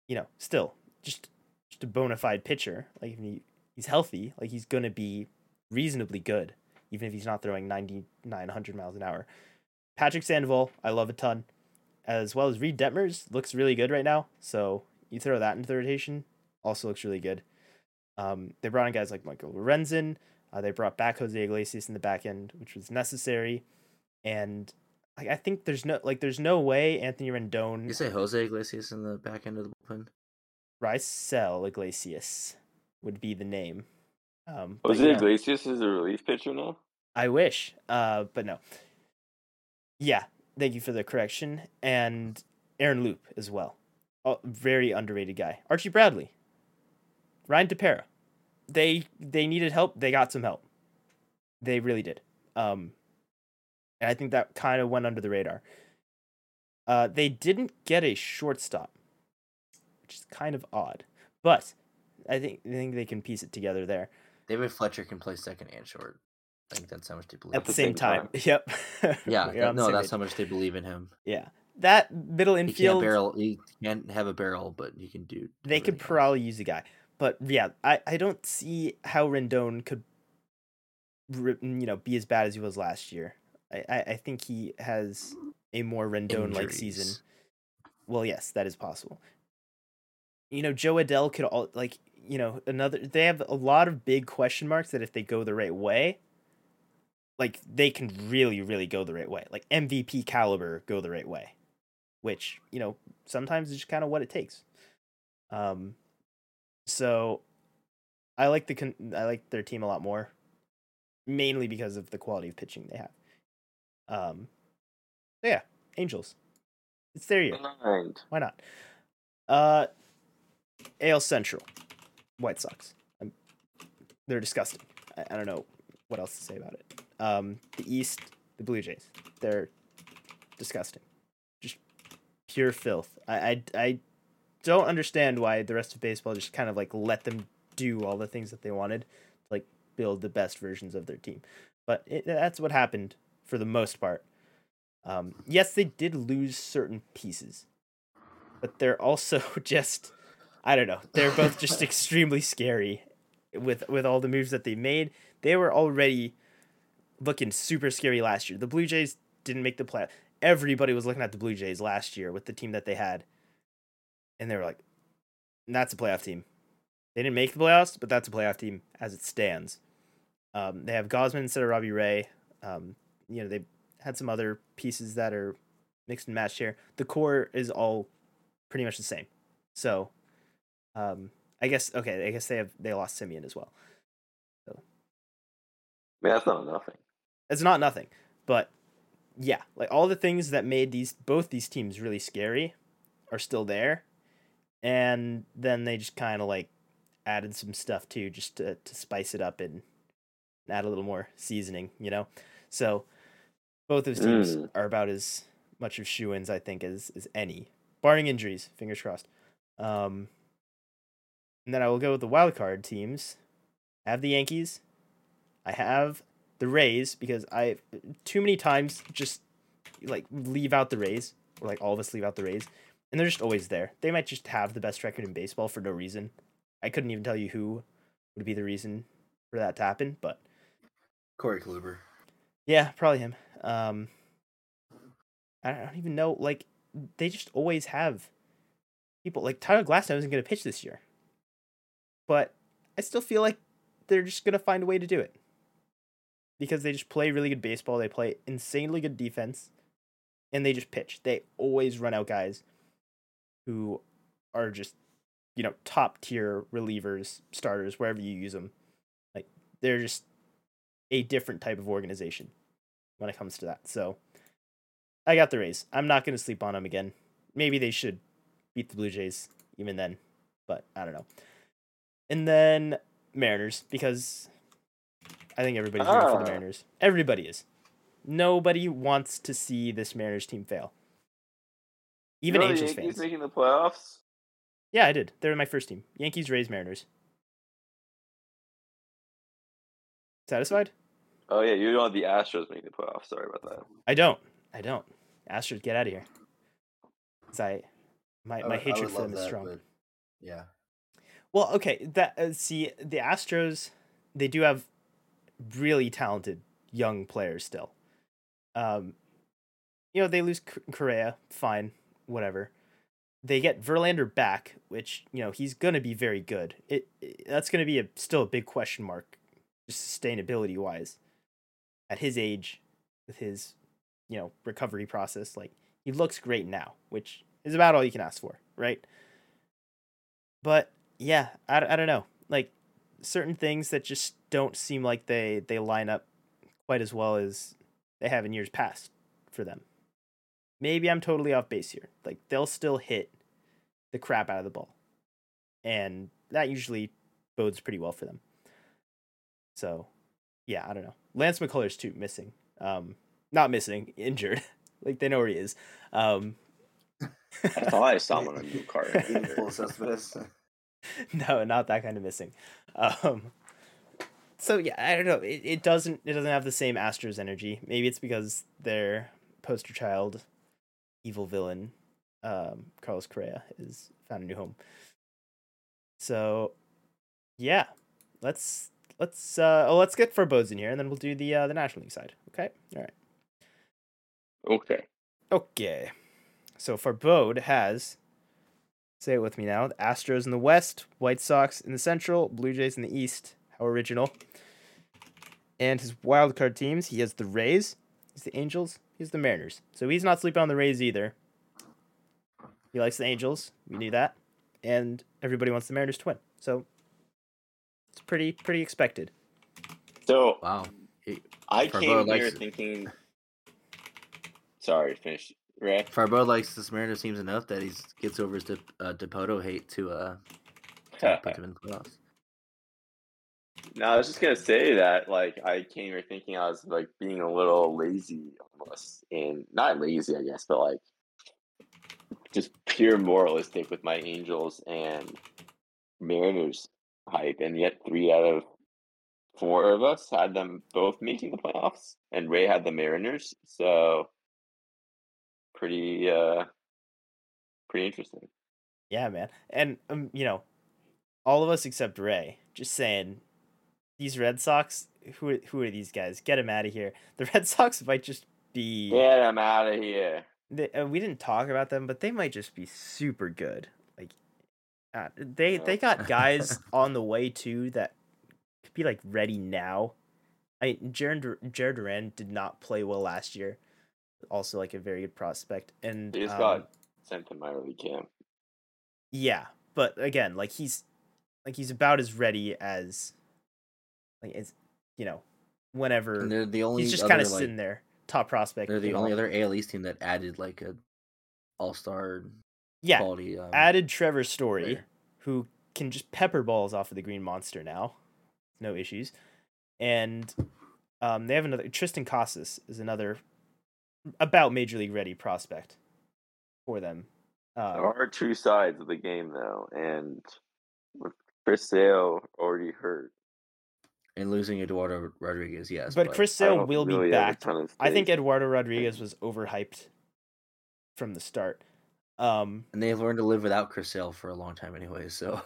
you know, still just just a bona fide pitcher. Like if he, he's healthy, like he's gonna be reasonably good, even if he's not throwing 99, 100 miles an hour. Patrick Sandoval, I love a ton, as well as Reid Detmers looks really good right now. So you throw that into the rotation, also looks really good. Um, they brought in guys like Michael Lorenzen. Uh, they brought back Jose Iglesias in the back end, which was necessary. And like I think there's no like there's no way Anthony Rendon You say Jose Iglesias in the back end of the bullpen? Raisel Iglesias would be the name. Um, but Jose yeah, Iglesias is a relief pitcher now. I wish, uh, but no. Yeah, thank you for the correction, and Aaron Loup as well. Oh, very underrated guy. Archie Bradley, Ryan Tepera. They they needed help. They got some help. They really did. Um, and I think that kind of went under the radar. Uh, they didn't get a shortstop, which is kind of odd, but I think I think they can piece it together there. David Fletcher can play second and short. I think that's how much they believe. At the same same time, time. yep. yeah, that- no, that's page. how much they believe in him. Yeah, that middle He can't infield, barrel. He can't have a barrel, but he can do. they could else. probably use a guy. But yeah, I, I don't see how Rendon could, you know, be as bad as he was last year. I, I, I think he has a more Rendon like season. Well, yes, that is possible. You know, Jo Adell could all like you know another. They have a lot of big question marks that if they go the right way, like they can really, really go the right way. Like MVP caliber go the right way, which you know sometimes is just kind of what it takes. Um, so I like the con- I like their team a lot more, mainly because of the quality of pitching they have. Um, so yeah, Angels. It's their year. Blind. Why not? Uh, AL Central, White Sox. Um they're disgusting. I, I don't know what else to say about it. Um, the East, the Blue Jays. They're disgusting. Just pure filth. I, I, I don't understand why the rest of baseball just kind of like let them do all the things that they wanted, to like build the best versions of their team. But it, that's what happened for the most part. Um, yes, they did lose certain pieces, but they're also just I don't know. They're both just extremely scary with with all the moves that they made. They were already looking super scary last year. The Blue Jays didn't make the play. Everybody was looking at the Blue Jays last year with the team that they had, and they were like, "That's a playoff team." They didn't make the playoffs, but that's a playoff team as it stands. Um, they have Gausman instead of Robbie Ray. Um, you know, they had some other pieces that are mixed and matched here. The core is all pretty much the same. So, um, I guess okay. I guess they have they lost Semien as well. So, I mean, that's not nothing. It's not nothing, but yeah, like all the things that made these both these teams really scary are still there, and then they just kind of like added some stuff too, just to to spice it up and add a little more seasoning, you know. So both of those teams Mm. are about as much of shoe ins, I think, as as any, barring injuries. Fingers crossed. Um, and then I will go with the wild card teams. I have the Yankees. I have the Rays because I too many times just like leave out the Rays or like all of us leave out the Rays, and they're just always there. They might just have the best record in baseball for no reason. I couldn't even tell you who would be the reason for that to happen, but Corey Kluber. yeah, probably him. Um, I don't even know. Like they just always have people. Like Tyler Glasnow isn't going to pitch this year, but I still feel like they're just going to find a way to do it because they just play really good baseball. They play insanely good defense, and they just pitch. They always run out guys who are just you know top tier relievers, starters, wherever you use them. Like they're just a different type of organization when it comes to that. So I got the Rays. I'm not going to sleep on them again. Maybe they should beat the Blue Jays even then, but I don't know. And then Mariners because I think everybody's rooting for the Ah. Mariners. Everybody is. Nobody wants to see this Mariners team fail. Even you know Angels the Yankees fans. making the playoffs. Yeah, I did. They're in my first team. Yankees, Rays, Mariners. Satisfied? Oh yeah, you don't have the Astros making the playoffs. Sorry about that. I don't. I don't. Astros, get out of here. 'Cause I, my, I my I hatred would for them is that, strong. but Yeah. Well, okay. That uh, see the Astros, they do have really talented young players still. Um, you know they lose C- Correa, fine, whatever. They get Verlander back, which you know he's gonna be very good. It, it that's gonna be a still a big question mark, sustainability wise. At his age, with his, you know, recovery process, like he looks great now, which is about all you can ask for, right? But yeah, I, I don't know. Like certain things that just don't seem like they they line up quite as well as they have in years past for them. Maybe I'm totally off base here. Like they'll still hit the crap out of the ball. And that usually bodes pretty well for them. So, yeah, I don't know. Lance McCullers too missing. Um not missing, injured. like they know where he is. Um I thought I saw him on a new car. Even full Cespedes. no, not that kind of missing. Um, so yeah, I don't know. It, it doesn't it doesn't have the same Astros energy. Maybe it's because their poster child, evil villain, um, Carlos Correa, is found a new home. So, yeah, let's let's uh oh, let's get forebodings in here, and then we'll do the uh, the National League side. Okay, all right. Okay. Okay. So Farbod has, say it with me now, the Astros in the West, White Sox in the Central, Blue Jays in the East. How original. And his wild card teams, he has the Rays, he's the Angels, he's the Mariners. So he's not sleeping on the Rays either. He likes the Angels. We knew that. And everybody wants the Mariners to win. So it's pretty pretty expected. So Wow. He, I Farbod came likes here it. thinking. Sorry, finish. Ray. Farbod likes this Mariners teams enough that he gets over his De, uh, Dipoto hate to uh to put them in the playoffs. No, I was just gonna say that like I came here thinking I was like being a little lazy almost, and not lazy, I guess, but like just pure moralistic with my Angels and Mariners hype, and yet three out of four of us had them both making the playoffs, and Ray had the Mariners. So pretty uh pretty interesting. Yeah, man. And um, you know, all of us except Ray, just saying, these Red Sox, who who are these guys? Get them out of here. The Red Sox might just be. Get him out of here. They, uh, we didn't talk about them, but they might just be super good. Like, uh, they they got guys on the way too that could be like ready now. I Jarren Jarren Duran did not play well last year. Also, like a very good prospect, and He just um, got sent to minor league camp. Yeah, but again, like he's like he's about as ready as like as you know, whenever And they're the only he's just kind of like, sitting there, top prospect. They're the only all. other AL East team that added like a all star yeah quality. Um, added Trevor Story, player. who can just pepper balls off of the Green Monster now, no issues, and um they have another Triston Casas is another about major league ready prospect for them. There Um, are two sides of the game though, and with Chris Sale already hurt. And losing Eduardo Rodriguez, yes. but Chris Sale will be really have back. I think. Eduardo Rodriguez was overhyped from the start. Um, and they've learned to live without Chris Sale for a long time anyway. So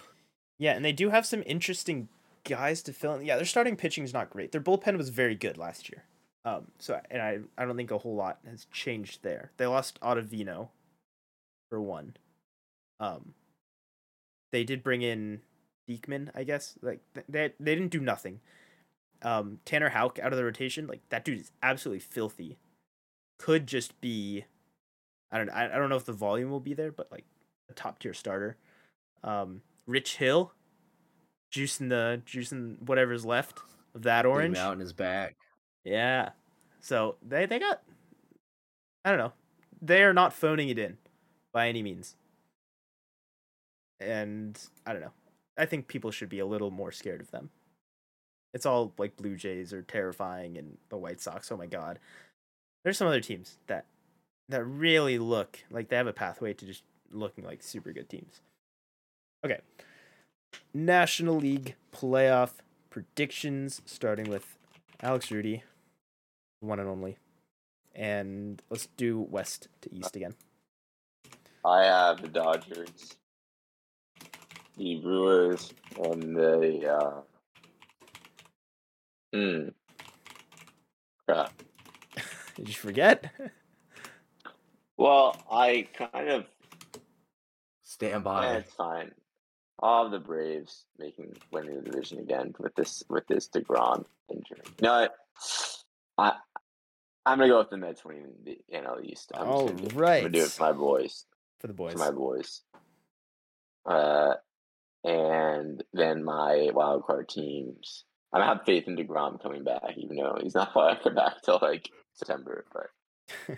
yeah, and they do have some interesting guys to fill in. Yeah, their starting pitching is not great. Their bullpen was very good last year. Um, so and I I don't think a whole lot has changed there. They lost Ottavino for one. Um, they did bring in Diekman, I guess. Like th- they they didn't do nothing. Um, Tanner Houck out of the rotation, like that dude is absolutely filthy. Could just be, I don't I, I don't know if the volume will be there, but like a top tier starter. Um, Rich Hill, juicing the juicing whatever's left of that Orange orange. out in his back. Yeah. So they they got I don't know. They are not phoning it in by any means. And I don't know. I think people should be a little more scared of them. It's all like Blue Jays are terrifying and the White Sox, oh my god. There's some other teams that that really look like they have a pathway to just looking like super good teams. Okay. National League playoff predictions starting with Alex Rudy, one and only. And let's do west to east again. I have the Dodgers, the Brewers, and the uh hmm. Crap. Did you forget? Well, I kind of Stand yeah, by. it's fine. I'll have the Braves making winning the division again with this with this Degrom injury. You know? I I'm gonna go with the Mets winning the NL East. I'm just All gonna do, I'm gonna do it for my boys. For the boys. For my boys. Uh, and then my wild card teams. I have faith in Degrom coming back, even though he's not coming back till like September. But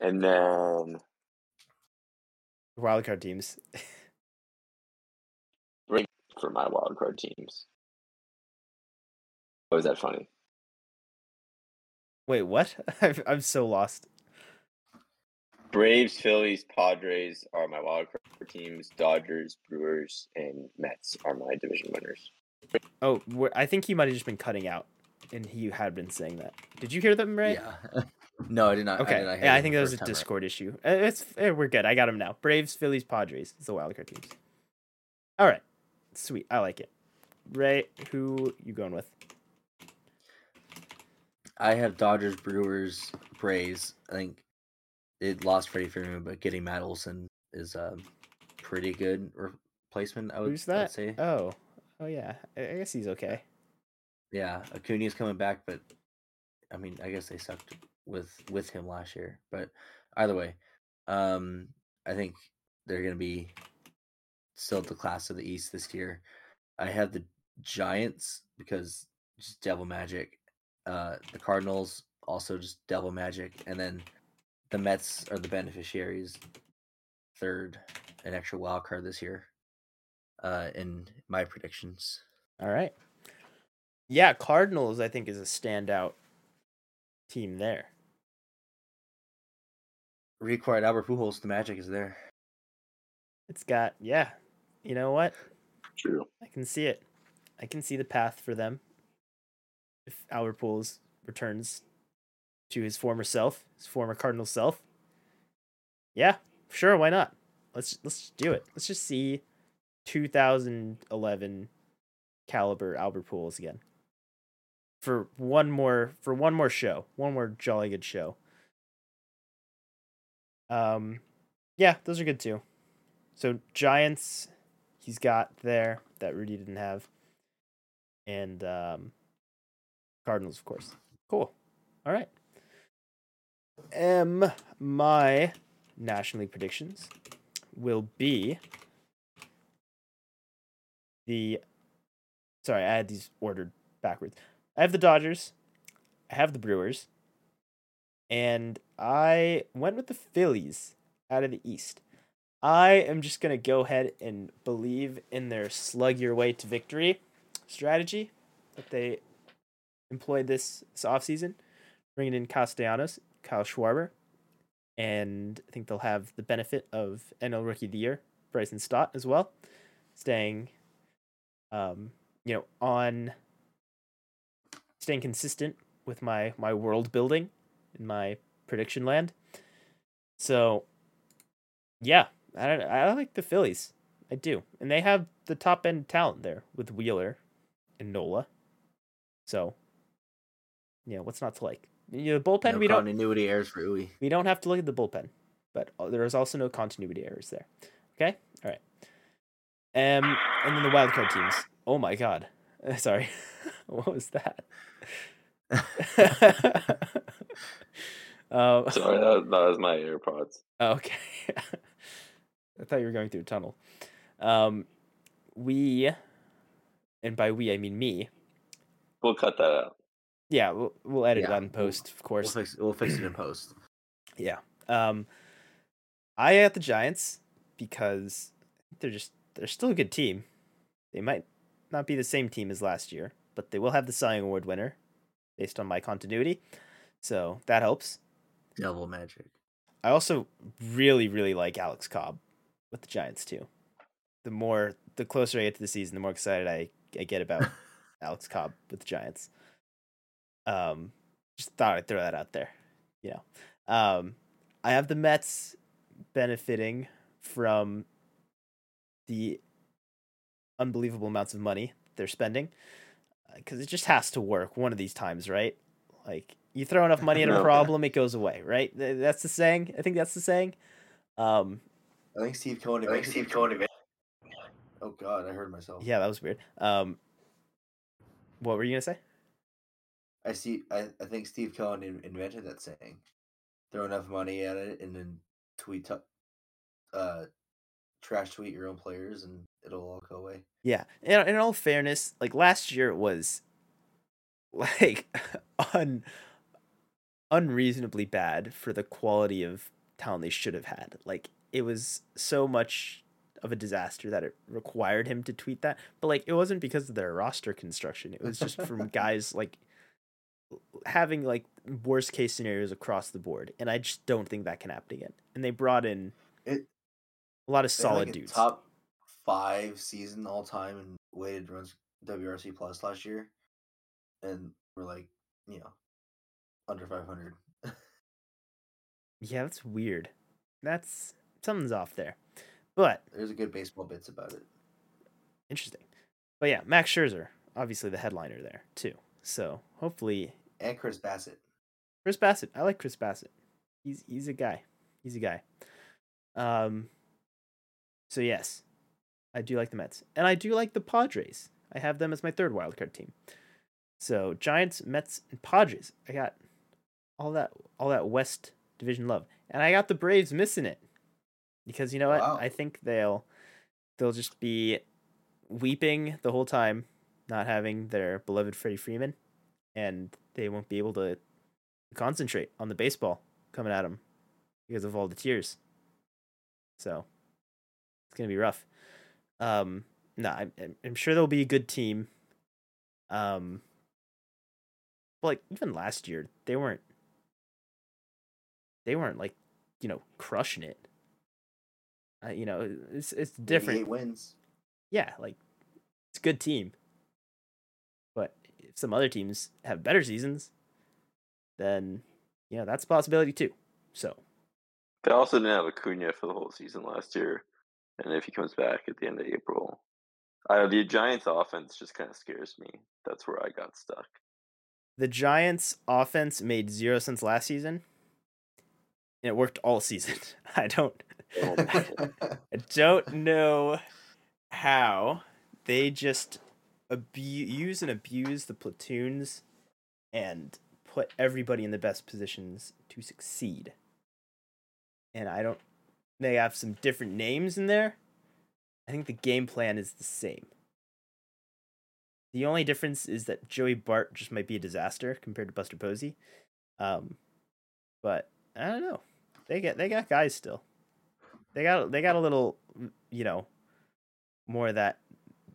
and then Wildcard teams. for my wild card teams. Oh, is that funny? Wait, what? I'm so lost. Braves, Phillies, Padres are my wild card teams. Dodgers, Brewers, and Mets are my division winners. Oh, I think he might have just been cutting out, and he had been saying that. Did you hear them right? Yeah. no, I did not. I Okay. did not yeah, I think that was a first time around. Discord issue. Uh, It's eh, we're good. I got him now. Braves, Phillies, Padres. It's the wildcard teams. All right, sweet. I like it. Ray, who you going with? I have Dodgers, Brewers, Braves. I think it lost Freddie Freeman, but getting Matt Olson is a pretty good replacement. I would, Who's that? say. Oh, oh yeah. I guess he's okay. Yeah, Acuna's coming back, but I mean, I guess they sucked with with him last year. But either way, um, I think they're gonna be still the class of the East this year. I have the Giants because just devil magic. Uh, the Cardinals also just devil magic, and then the Mets are the beneficiaries. Third, an extra wild card this year. Uh, in my predictions. All right. Yeah, Cardinals. I think is a standout team there. Required Albert Pujols, the magic is there. It's got yeah. You know what? True. I can see it. I can see the path for them. If Albert Pujols returns to his former self, his former Cardinal self. Yeah, sure, why not? Let's let's do it. Let's just see 2011 caliber Albert Pujols again. For one more for one more show, one more jolly good show. Um yeah, those are good too. So Giants he's got there that Rudy didn't have. And um Cardinals, of course. Cool. All right. Um, my National League predictions will be the. Sorry, I had these ordered backwards. I have the Dodgers. I have the Brewers. And I went with the Phillies out of the East. I am just going to go ahead and believe in their slug your way to victory strategy that they employed this, this offseason, bringing in Castellanos, Kyle Schwarber, and I think they'll have the benefit of NL Rookie of the Year, Bryson Stott as well, staying, um, you know, on staying consistent with my my world building in my prediction land. So, yeah, I don't, I like the Phillies. I do, and they have the top end talent there with Wheeler and Nola. So yeah, what's not to like. You know, the bullpen no we don't continuity errors for Uwe. we don't have to look at the bullpen, but uh, there is also no continuity errors there. Okay, all right. Um, and then the wild card teams. Oh my god, sorry, what was that? uh, Sorry, that, that was my AirPods. Okay. I thought you were going through a tunnel. Um, we, and by we I mean me. We'll cut that out. Yeah, we'll, we'll edit it Yeah, out in post, of We'll course. fix, we'll fix it in post. Yeah. Um, I at the Giants because they're just they're still a good team. They might not be the same team as last year, but they will have the Cy Young Award winner based on my continuity, so that helps. Double magic. I also really really like Alex Cobb with the Giants too. The more the closer I get to the season, the more excited I, I get about Alex Cobb with the Giants. Um, just thought I'd throw that out there. You know, um, I have the Mets benefiting from the unbelievable amounts of money they're spending because it just has to work one of these times, right? Like you throw enough money at a Okay. problem, it goes away, right? That's the saying. I think that's the saying. Um, I think Steve Cohen. I think Steve Cohen. Oh God, I heard myself. yeah, that was weird. Um, what were you gonna say? I see. I, I think Steve Cohen in, invented that saying. Throw enough money at it, and then tweet, uh, trash tweet your own players, and it'll all go away. Yeah, in, in all fairness, like last year it was like un unreasonably bad for the quality of talent they should have had. Like it was so much of a disaster that it required him to tweet that. But like it wasn't because of their roster construction. It was just from guys like having like worst case scenarios across the board. And I just don't think that can happen again. And they brought in It a lot of solid like, dudes. Top five season all time and weighted runs WRC plus last year, and we're like, you know, under five hundred. Yeah, that's weird. That's something's off there. But There's a good baseball bits about it. interesting. But yeah, Max Scherzer, obviously the headliner there too. So hopefully And Chris Bassitt. Chris Bassitt. I like Chris Bassitt. He's he's a guy. He's a guy. Um so yes, I do like the Mets. And I do like the Padres. I have them as my third wildcard team. So Giants, Mets, and Padres. I got all that all that West division love. And I got the Braves missing it. Because you know what? I think they'll they'll just be weeping the whole time, not having their beloved Freddie Freeman, and they won't be able to concentrate on the baseball coming at them because of all the tears. So it's gonna be rough. Um, no, I'm I'm- I'm sure they'll be a good team. Um, like even last year, they weren't. They weren't like, you know, crushing it. Uh, you know, it's it's different. Eight wins. Yeah, like it's a good team. Some other teams have better seasons, then you know, that's a possibility too. So They also didn't have Acuna for the whole season last year, and if he comes back at the end of April, uh, the Giants' offense just kind of scares me. That's where I got stuck. the Giants' offense made zero sense last season, and it worked all season. I don't, I don't know how they just abu- use and abuse the platoons and put everybody in the best positions to succeed. And I don't. They have some different names in there. I think the game plan is the same. The only difference is that Joey Bart just might be a disaster compared to Buster Posey. Um, but I don't know. They get they got guys still. They got they got a little, you know, more of that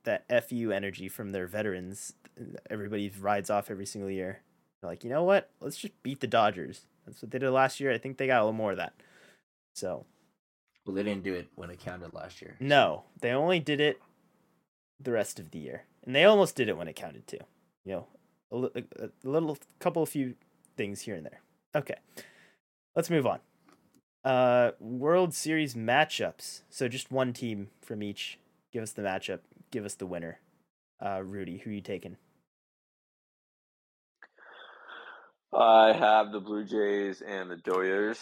that fu energy from their veterans. Everybody rides off every single year. They're like, you know what? Let's just beat the Dodgers. That's what they did last year. I think they got a little more of that. So well, they didn't do it when it counted last year. no, they only did it the rest of the year, and they almost did it when it counted too. You know, a, a, a little couple of few things here and there. Okay, let's move on. Uh, World Series matchups. So just one team from each. Give us the matchup. Give us the winner. Uh, Rudy, who you taking? I have the Blue Jays and the Doyers,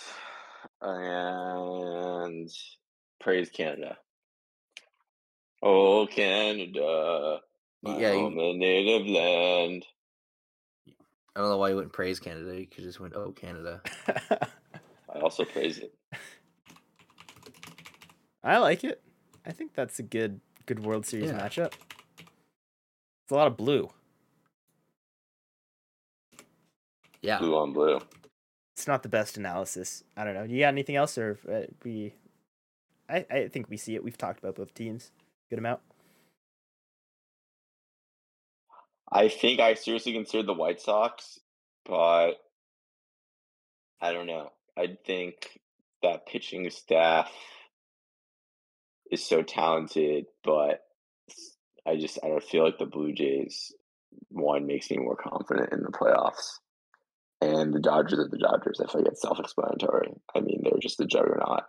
and praise Canada. Oh, Canada, my Yeah, you- home and native land. I don't know why you wouldn't praise Canada. You could just went, "Oh, Canada." I also praise it. I like it. I think that's a good good World Series Yeah. matchup. It's a lot of blue. Yeah, Blue on blue. it's not the best analysis. I don't know. You got anything else, or uh, we? I I think we see it. We've talked about both teams good amount. I think I seriously considered the White Sox, but I don't know. I think that pitching staff is so talented, but I just I don't feel like the Blue Jays one makes me more confident in the playoffs. And the Dodgers are the Dodgers. I feel like it's self-explanatory. I mean, they're just a juggernaut,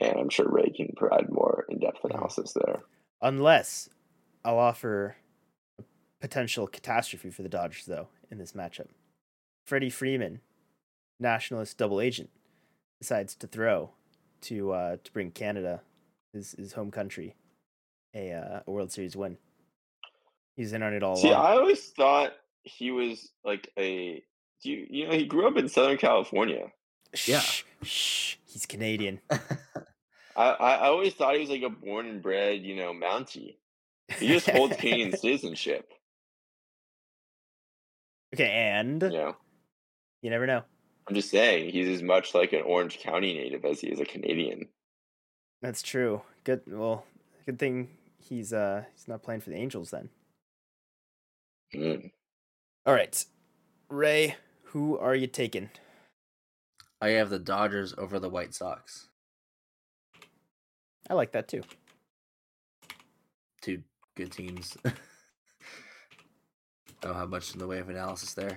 and I'm sure Ray can provide more in-depth analysis there. Unless I'll offer a potential catastrophe for the Dodgers, though, in this matchup. Freddie Freeman, nationalist double agent, decides to throw to uh, to bring Canada, his his home country, a uh, a World Series win. He's in on it all See, along. I always thought he was like a do you you know he grew up in Southern California. Yeah. Shh, shh, he's Canadian. I, I I always thought he was like a born and bred you know Mountie. He just holds Canadian citizenship. Okay, and You know, you never know. I'm just saying he's as much like an Orange County native as he is a Canadian. That's true. Good. Well, good thing he's uh he's not playing for the Angels then. Mm. All right, Ray, who are you taking? I have the Dodgers over the White Sox. I like that too. Two good teams. I don't have much in the way of analysis there.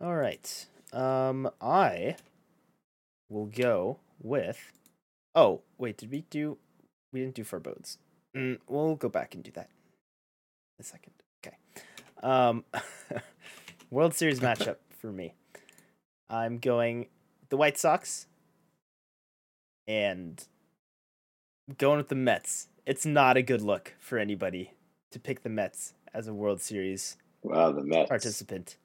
All right. Um, I will go with. Oh wait, did we do? We didn't do forebodings. Mm, we'll go back and do that. in A second. Okay. Um, World Series matchup for me. I'm going the White Sox and going with the Mets. It's not a good look for anybody to pick the Mets as a World Series Wow, the Mets. participant.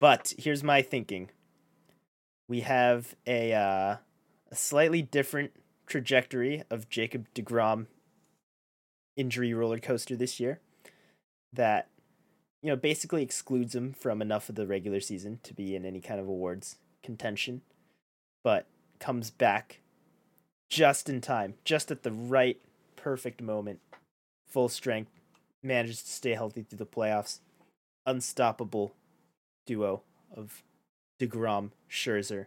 But here's my thinking. We have a uh, a slightly different trajectory of Jacob DeGrom injury roller coaster this year that you know basically excludes him from enough of the regular season to be in any kind of awards contention but comes back just in time just at the right perfect moment. Full strength manages to stay healthy through the playoffs. Unstoppable duo of DeGrom, Scherzer,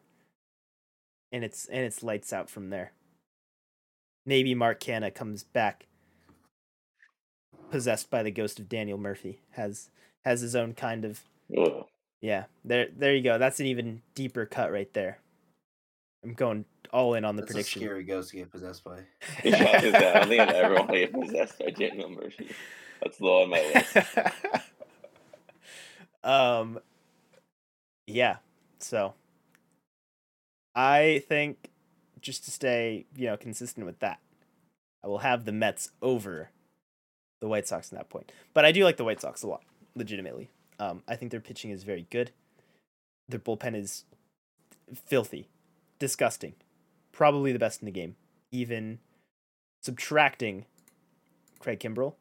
and it's and it's lights out from there. Maybe Mark Canha comes back possessed by the ghost of Daniel Murphy, has has his own kind of Ugh. Yeah, there there you go. That's an even deeper cut right there. I'm going all in on the That's a prediction. scary ghost to get possessed by. yeah, I was- I don't think I've ever want to get possessed by Daniel Murphy. That's low on my list. um yeah. So I think just to stay, you know, consistent with that, I will have the Mets over the White Sox in that point. But I do like the White Sox a lot, legitimately. Um, I think their pitching is very good. Their bullpen is filthy, disgusting, probably the best in the game. Even subtracting Craig Kimbrel,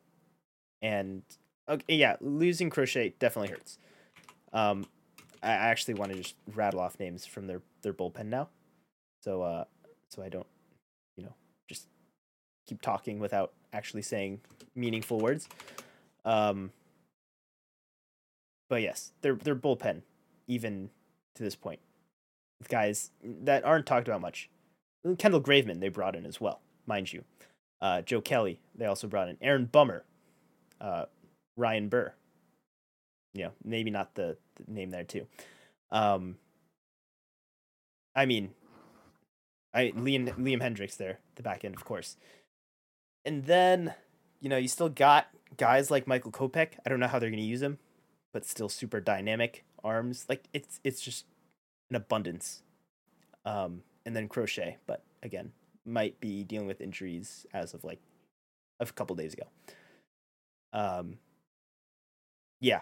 and okay, yeah, losing Crochet definitely hurts. Um, I actually want to just rattle off names from their their bullpen now, so uh, so I don't, you know, just keep talking without actually saying meaningful words. Um, but yes, their their bullpen, even to this point, guys that aren't talked about much. Kendall Graveman they brought in as well, mind you. Uh, Joe Kelly they also brought in. Aaron Bummer, uh, Ryan Burr. You know, maybe not the, the name there too. Um, I mean, I Liam Liam Hendriks there, the back end, of course. And then, you know, you still got guys like Michael Kopech. I don't know how they're going to use him, but still super dynamic arms. Like it's it's just an abundance. Um, and then Crochet, but again, might be dealing with injuries as of like a couple days ago. Um, yeah,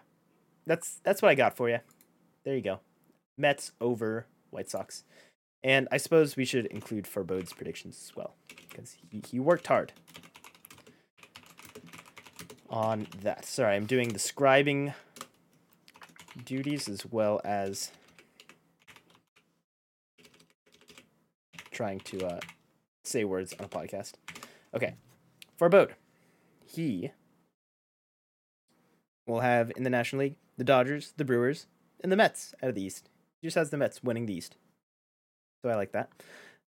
that's that's what I got for you. There you go. Mets over White Sox. And I suppose we should include Farbod's predictions as well, because he, he worked hard on that. Sorry, I'm doing the scribing duties as well as trying to uh, say words on a podcast. Okay, Forbode. He will have in the National League the Dodgers, the Brewers, and the Mets out of the East. He just has the Mets winning the East. So I like that.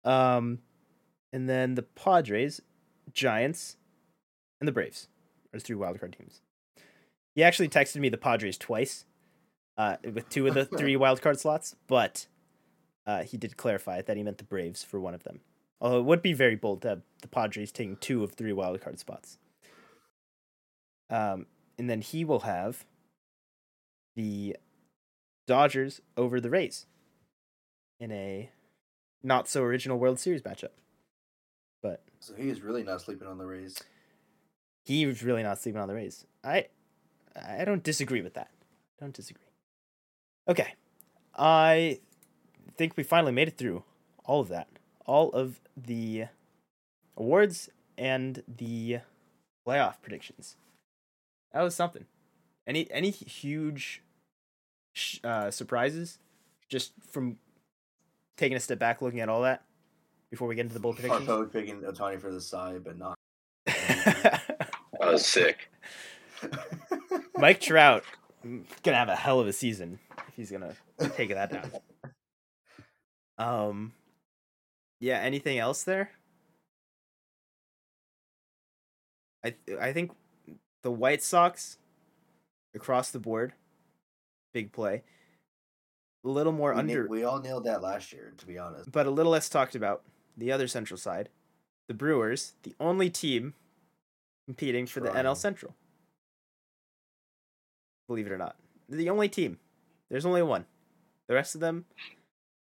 Um, and then the Padres, Giants, and the Braves are three wildcard teams. He actually texted me the Padres twice, uh, with two of the three wildcard slots, but uh, he did clarify that he meant the Braves for one of them. Although it would be very bold to have the Padres taking two of three wildcard spots. Um, and then he will have the Dodgers over the Rays in a not so original World Series matchup. But So he is really not sleeping on the Rays. he was really not sleeping on the Rays. I I don't disagree with that. Don't disagree. Okay. I think we finally made it through all of that. All of the awards and the playoff predictions. That was something. Any any huge sh- uh, surprises just from taking a step back looking at all that before we get into the bold predictions? Harpo picking Ohtani for the Cy, but not. That was sick. Mike Trout mm, gonna have a hell of a season if he's gonna take that down. Um, yeah. Anything else there? I th- I think the White Sox across the board, big play. A little more we, under, na- we all nailed that last year, to be honest. but a little less talked about. The other Central side, the Brewers, the only team competing for the NL Central. Believe it or not, the only team. There's only one. The rest of them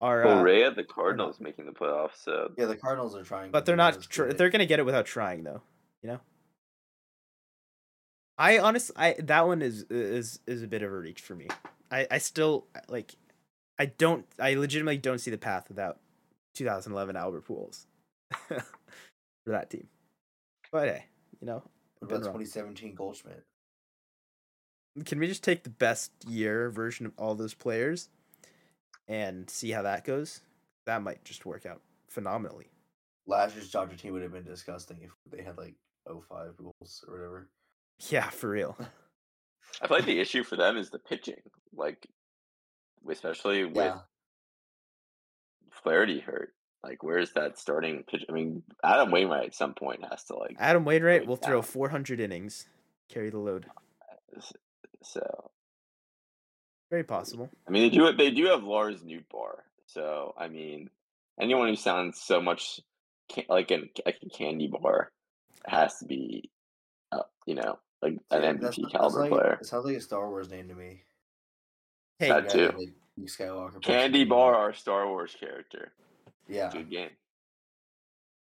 are, Well, uh, Ray had the Cardinals making the playoffs, so Yeah, the Cardinals are trying. but they're not. Tr- they're gonna get it without trying, though. You know. I honestly, I that one is is is a bit of a reach for me. I I still like. I don't. I legitimately don't see the path without 2011 Albert Pujols for that team. But hey, you know, What about 2017 Goldschmidt? can we just take the best year version of all those players and see how that goes? That might just work out phenomenally. Last year's Dodger team would have been disgusting if they had like 05 Bulls or whatever. Yeah, for real. I feel like the issue for them is the pitching. Like, especially with Yeah, Flaherty hurt. Like, where's that starting pitch? I mean, Adam Wainwright at some point has to like. Adam Wainwright will throw 400 innings, carry the load. So Very possible. I mean, they do they do have Lars Nootbaar, so I mean, anyone who sounds so much like a like a candy bar has to be, uh, you know, like an Yeah, MVP that's- that's caliber like- player. It sounds like a Star Wars name to me. Hey, That too. like Luke Skywalker. Candy Bar, our Star Wars character. Yeah. Good game.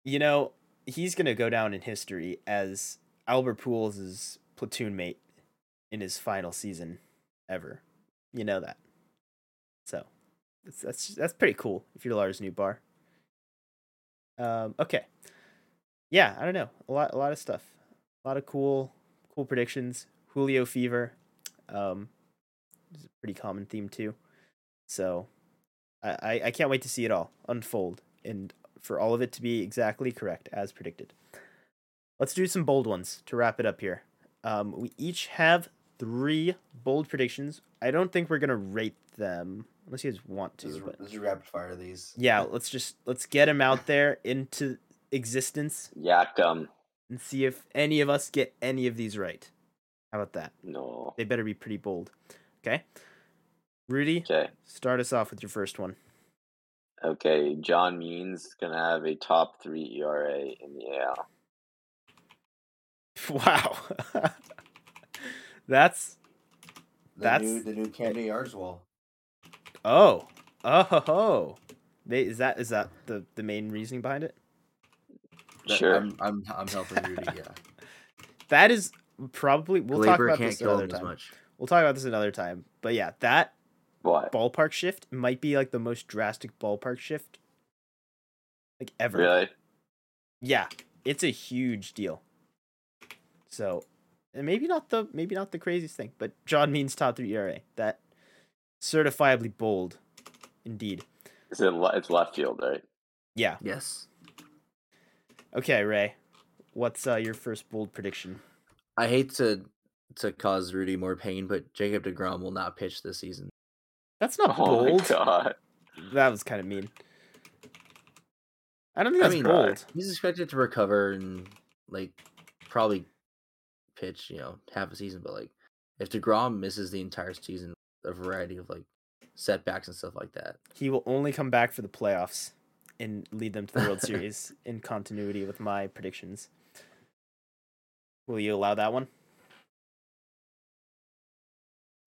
you know, he's gonna go down in history as Albert Pujols' platoon mate in his final season ever. You know that. So that's that's that's pretty cool if you're Lars Nootbaar. Um, okay. Yeah, I don't know. A lot a lot of stuff. A lot of cool cool predictions. Julio fever. Um is a pretty common theme too. So I, I, I can't wait to see it all unfold and for all of it to be exactly correct as predicted. Let's do some bold ones to wrap it up here. Um, we each have three bold predictions. I don't think we're gonna rate them unless you guys want to. Let's, But let's rapid fire these. yeah, let's just let's get them out there into existence Yak um and see if any of us get any of these right. How about that? no. They better be pretty bold. Okay, Rudy, Okay. start us off with your first one. Okay. John Means gonna have a top three ERA in the AL. Wow, that's The That's- new the new Camden Yards wall. Oh, oh, ho, ho. They, is that is that the the main reasoning behind it? That- Sure. I'm I'm I'm helping Rudy. Yeah. That is probably we'll talk about can't this another time. much. We'll talk about this another time. But yeah, that What? ballpark shift might be like the most drastic ballpark shift like ever. Really? Yeah, it's a huge deal. So, and maybe not the maybe not the craziest thing, but John means top three ERA. That certifiably bold, indeed. Is it? It's left field, right? Yeah. Yes. Okay, Ray. What's uh, your first bold prediction? I hate to to cause Rudy more pain, but Jacob Degrom will not pitch this season. That's not Oh my bold. god. That was kind of mean. I don't think I that's mean, bold. He's expected to recover and like probably pitch, you know, half a season. But like, if Degrom misses the entire season, a variety of like setbacks and stuff like that. He will only come back for the playoffs and lead them to the World Series in continuity with my predictions. Will you allow that one?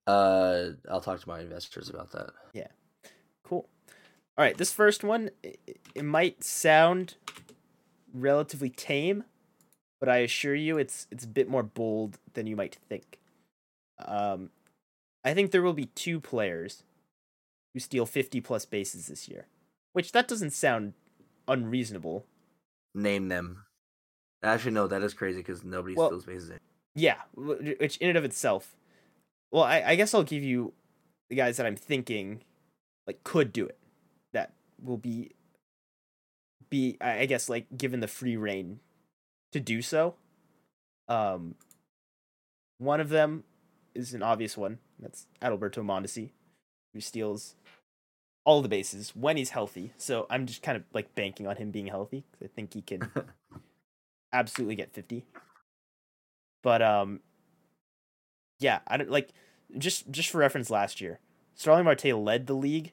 Uh, I'll talk to my investors about that. Yeah. Cool. All right, this first one i- i- it might sound relatively tame, but I assure you it's it's a bit more bold than you might think. Um I think there will be two players who steal 50 plus bases this year, which that doesn't sound unreasonable. Name them. Actually, no, that is crazy because nobody Well- steals bases. in- Yeah, which in and of itself. Well, I, I guess I'll give you the guys that I'm thinking like could do it. That will be be I I guess like given the free reign to do so. Um one of them is an obvious one. That's Adalberto Mondesi, who steals all the bases when he's healthy. So I'm just kind of like banking on him being healthy I think he can absolutely get 50 but um yeah i don't like just just for reference last year starling marte led the league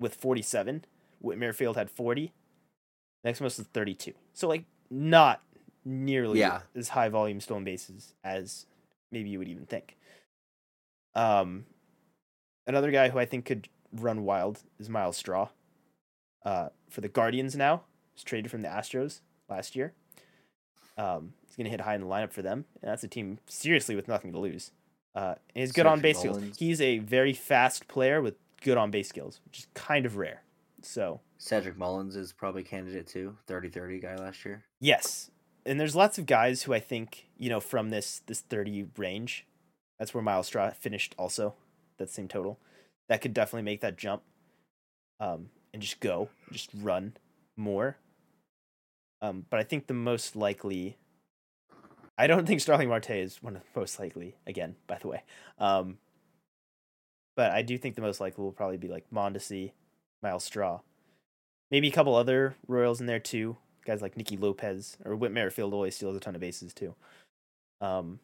with 47 whit merrifield had 40 next most is 32 so like not nearly Yeah. as high volume stolen bases as maybe you would even think um another guy who i think could run wild is myles straw uh for the guardians now was traded from the astros last year um, he's going to hit high in the lineup for them, and that's a team seriously with nothing to lose. Uh, and he's good on Sergio base skills. He's a very fast player with good on base skills, which is kind of rare. So Cedric Mullins is probably candidate too. 30-30 guy last year. yes, and there's lots of guys who I think you know from this this thirty range. That's where Myles Straw finished also, that same total. That could definitely make that jump, um, and just go, just run more. Um, but I think the most likely, I don't think Starling Marte is one of the most likely. Again, by the way, um, but I do think the most likely will probably be like Mondesi, Myles Straw, maybe a couple other Royals in there too. Guys like Nicky Lopez or Whit Merrifield always steals a ton of bases too. Um,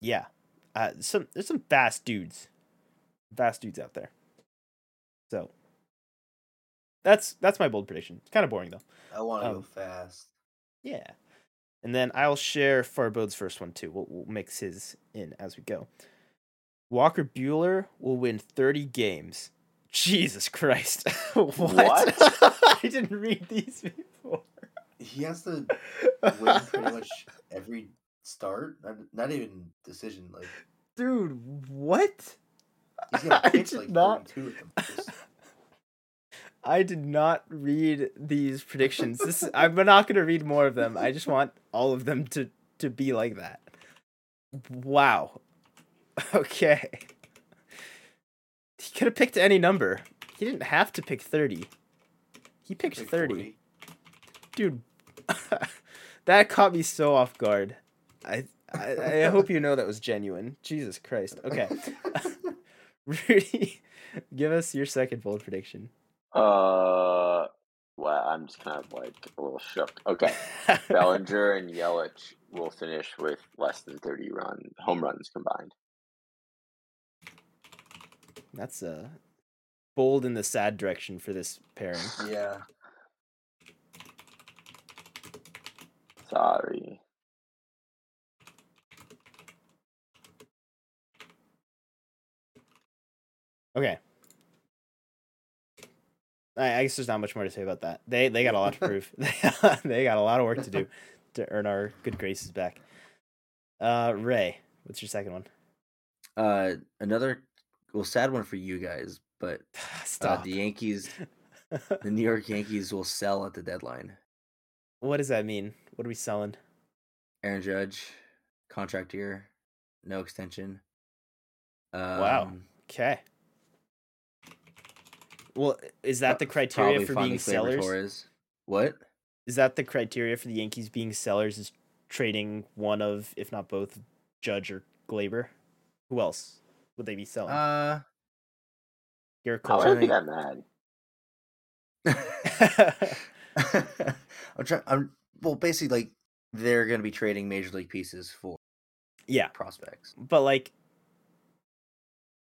yeah, Uh, some there's some fast dudes, fast dudes out there. So that's that's my bold prediction. It's kind of boring though. I want to Um, go fast. Yeah. And then I'll share Farbod's first one too. We'll, we'll mix his in as we go. Walker Buehler will win 30 games. Jesus Christ. what? What? I didn't read these before. He has to win pretty much every start. Not, not even decision. Like Dude, what? He's gonna I did like not- 32 of them. Just- I did not read these predictions. This I'm not going to read more of them. I just want all of them to to be like that. Wow. Okay. He could have picked any number. He didn't have to pick 30. He picked like 30. 40. Dude. that caught me so off guard. I, I I hope you know that was genuine. Jesus Christ. Okay. Rudy, give us your second bold prediction. Uh, well, I'm just kind of like a little shook. Okay, Bellinger and Yelich will finish with less than 30 run home runs combined. That's uh bold in the sad direction for this pairing. yeah. Sorry. Okay. I, I guess there's not much more to say about that. They they got a lot to prove. they got a lot of work to do to earn our good graces back. Uh, Ray, what's your second one? Uh, another well, sad one for you guys, but uh, the Yankees, the New York Yankees will sell at the deadline. what does that mean? What are we selling? Aaron Judge, contract year, no extension. Um, Wow. Okay. Well, is that the criteria probably for being sellers? Torres. What? Is that the criteria for the Yankees being sellers? Is trading one of, if not both, Judge or Gleyber? Who else would they be selling? Uh, Gerrit How Cole. would I be Trying- that mad? I'm trying. I'm well, basically, like they're going to be trading major league pieces for yeah, prospects. but like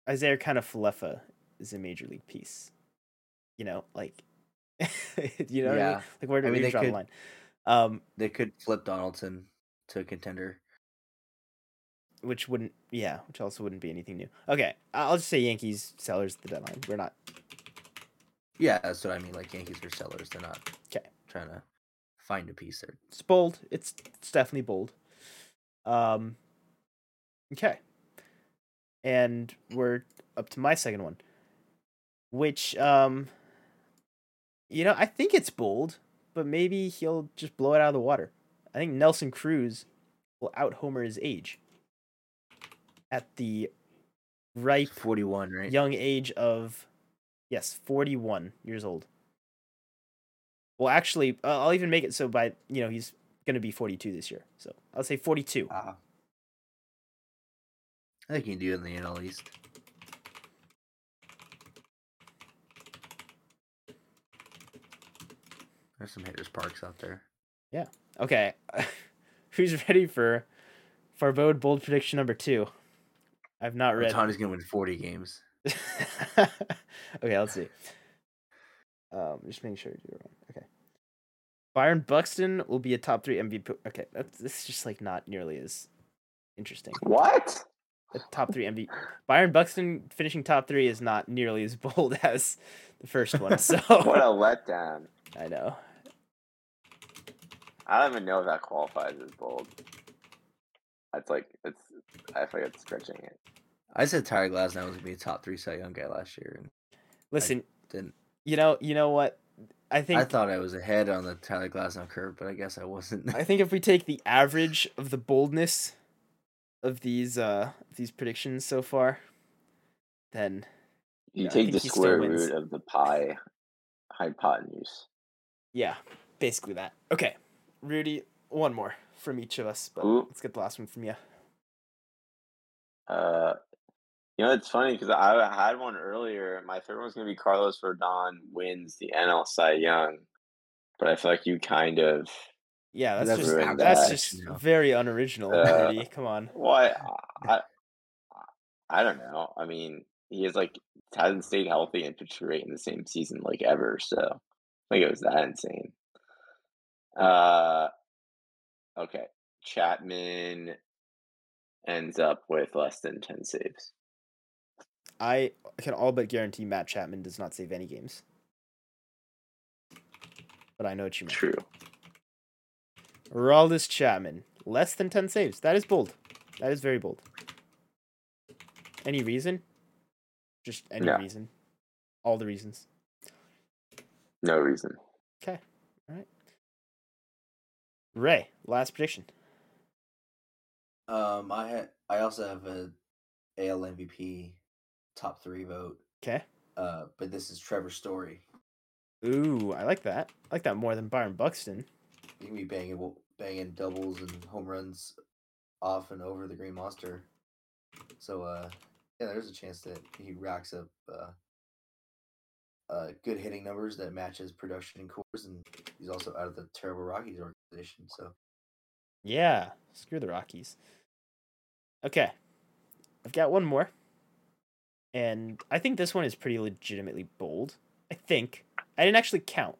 Isiah Kiner-Falefa is a major league piece. You know, like you know what I mean? Yeah. Like where do I we mean, they draw the line? Um, They could flip Donaldson to a contender. which wouldn't yeah, which also wouldn't be anything new. Okay, I'll just say Yankees sellers at the deadline. We're not Yeah, that's what I mean. Like Yankees are sellers. They're not okay. trying to find a piece there. it's bold. It's it's definitely bold. Um okay. And we're up to my second one. Which um you know, I think it's bold, but maybe he'll just blow it out of the water. I think Nelson Cruz will out homer his age at the ripe 41, right? young age of yes 41 years old well actually uh, i'll even make it so by you know he's going to be 42 this year so i'll say 42 Ah. I think you can do it in the NL East. There's some hitters parks out there. Yeah. Okay who's ready for Farbod bold prediction number two i've not read Ohtani's gonna win 40 games. okay let's see um just making sure you're it right okay byron buxton will be a top three mvp okay that's this is just like not nearly as interesting What? the top three MVP. Byron Buxton finishing top three is not nearly as bold as the first one. So What a letdown. I know. I don't even know if that qualifies as bold. That's like it's. I feel like it's stretching it. I said Tyler Glasnow was gonna be a top three Cy Young guy last year, and Listen, didn't. you know, you know what? I think I thought I was ahead on the Tyler Glasnow curve, but I guess I wasn't. I think if we take the average of the boldness of these uh these predictions so far, then You Yeah, I take the square root of the pi hypotenuse. yeah, basically that. Okay, Rudy, one more from each of us, but Ooh. let's get the last one from you. Uh, you know, it's funny because I had one earlier. My favorite one's gonna be Carlos Rodon wins the NL Cy Young, but I feel like you kind of Yeah, that's, That's just ruined that's just You know. very unoriginal, Uh, Rudy. Come on. what I I don't know. I mean, he is like hasn't stayed healthy and pitched great in the same season like ever. So like it was that insane. Uh, okay. Chapman ends up with less than ten saves. I can all but guarantee Matt Chapman does not save any games. But I know what you mean. True. Aroldis Chapman, less than 10 saves. That is bold. That is very bold. Any reason? Just any No. reason. All the reasons. No reason. Okay. All right. Ray, last prediction. Um, I ha- I also have a AL MVP top three vote. Okay. Uh, but this is Trevor Story. Ooh, I like that. I like that more than Byron Buxton. He can be banging banging doubles and home runs off and over the Green Monster. So uh, yeah, there's a chance that he racks up uh, uh, good hitting numbers that matches production in Coors, and he's also out of the terrible Rockies organization. So Yeah. Screw the Rockies. Okay. I've got one more. And I think this one is pretty legitimately bold. I think. I didn't actually count.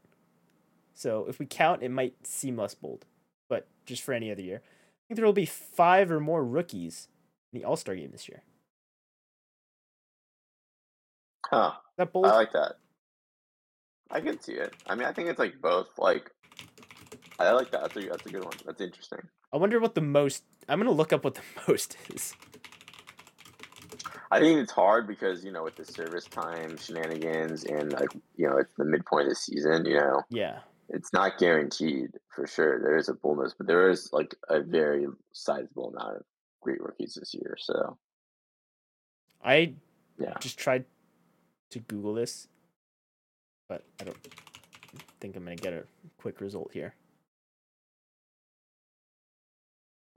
So if we count, it might seem less bold. But just for any other year. I think there will be five or more rookies in the All Star game this year. Huh. Is that bold? I like that. I can see it. I mean, I think it's like both. Like, I like that. That's a that's a good one. That's interesting. I wonder what the most. I'm going to look up what the most is. I think it's hard because you know with the service time shenanigans and like you know it's the midpoint of the season. You know, Yeah. it's not guaranteed for sure. There is a boldness, but there is like a very sizable amount of great rookies this year. So I yeah, just tried to Google this, but I don't think I'm gonna get a quick result here.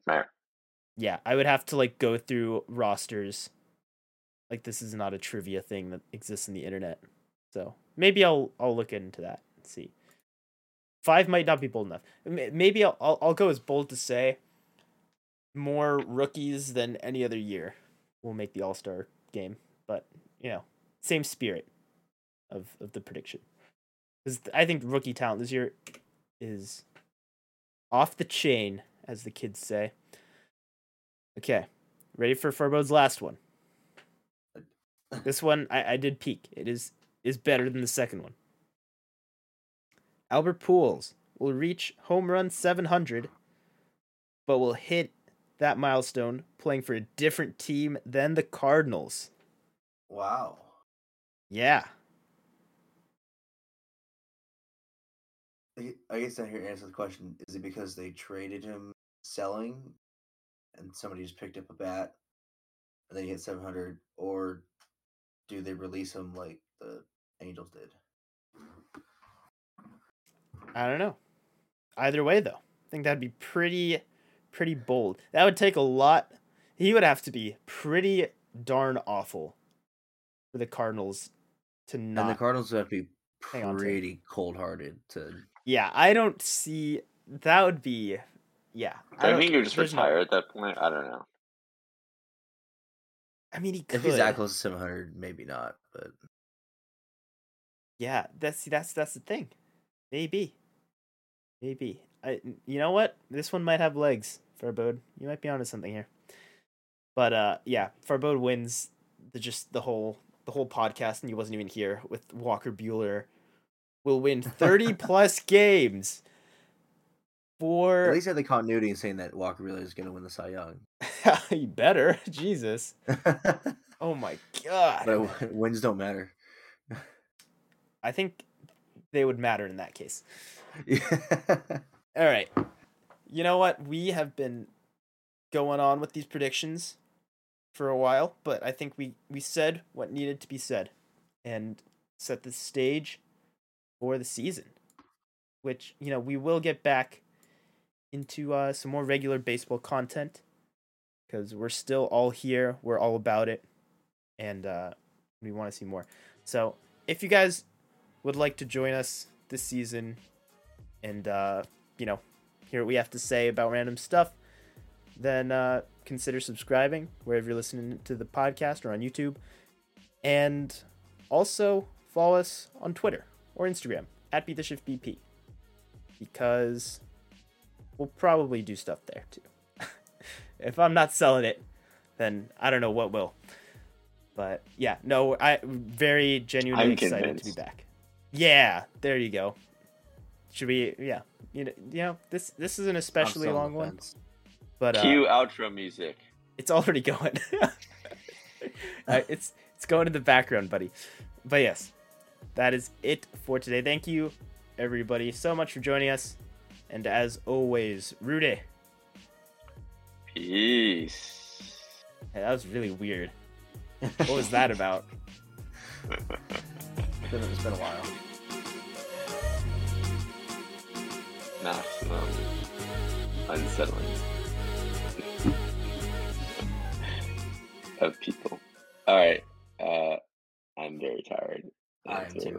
Right. Yeah, I would have to like go through rosters. Like this is not a trivia thing that exists in the internet. So maybe I'll I'll look into that and see. Five might not be bold enough. Maybe I'll I'll, I'll go as bold to say more rookies than any other year will make the All Star game. But you know, same spirit of of the prediction. Because I think rookie talent this year is off the chain, as the kids say. Okay, ready for Farbod's last one. This one I, I did peak. It is is better than the second one. Albert Pujols will reach home run 700, but will hit that milestone playing for a different team than the Cardinals. wow, Yeah. I gue- I guess I hear answer the question. Is it because they traded him selling, and somebody just picked up a bat, and then he hit seven hundred, or do they release him like the Angels did? I don't know. Either way, though, I think that'd be pretty, pretty bold. That would take a lot. He would have to be pretty darn awful for the Cardinals to not. And the Cardinals would have to be hang on to it. pretty cold hearted to. Yeah, I don't see. That would be. Yeah, I, don't- think you just there's no- retire at that point. I don't know. I mean, he could. If he's that close to seven hundred, maybe not. But Yeah, that's that's that's the thing. Maybe. Maybe. I you know what? This one might have legs, Farbod. You might be onto something here. But uh yeah, Farbod wins the just the whole the whole podcast and he wasn't even here with Walker Buehler will win 30 plus games for. at least have the continuity in saying that Walker really is going to win the Cy Young. you better. Jesus. Oh my god. w- wins don't matter. I think they would matter in that case. Yeah. All right. You know what? We have been going on with these predictions for a while, but I think we we said what needed to be said and set the stage for the season. Which, you know, we will get back into uh, some more regular baseball content because we're still all here. We're all about it. And uh, we want to see more. So, if you guys would like to join us this season and uh, you know hear what we have to say about random stuff then uh, consider subscribing wherever you're listening to the podcast or on YouTube. And also follow us on Twitter or Instagram at Beat the Shift BP because we'll probably do stuff there too. if I'm not selling it, then I don't know what will. But yeah, no, I very genuinely I'm excited to be back. Yeah, there you go. Should we? Yeah, you know, you know this this is an especially still long the one, fence. but uh, Cue outro music. it's already going. uh, it's it's going in the background, buddy. But yes, that is it for today. Thank you, everybody, so much for joining us, and as always, Rudy. Peace. Hey, that was really weird. What was that about? It's been, it's been a while. Maximum unsettling of people. All right. Uh, I'm very tired. I am too.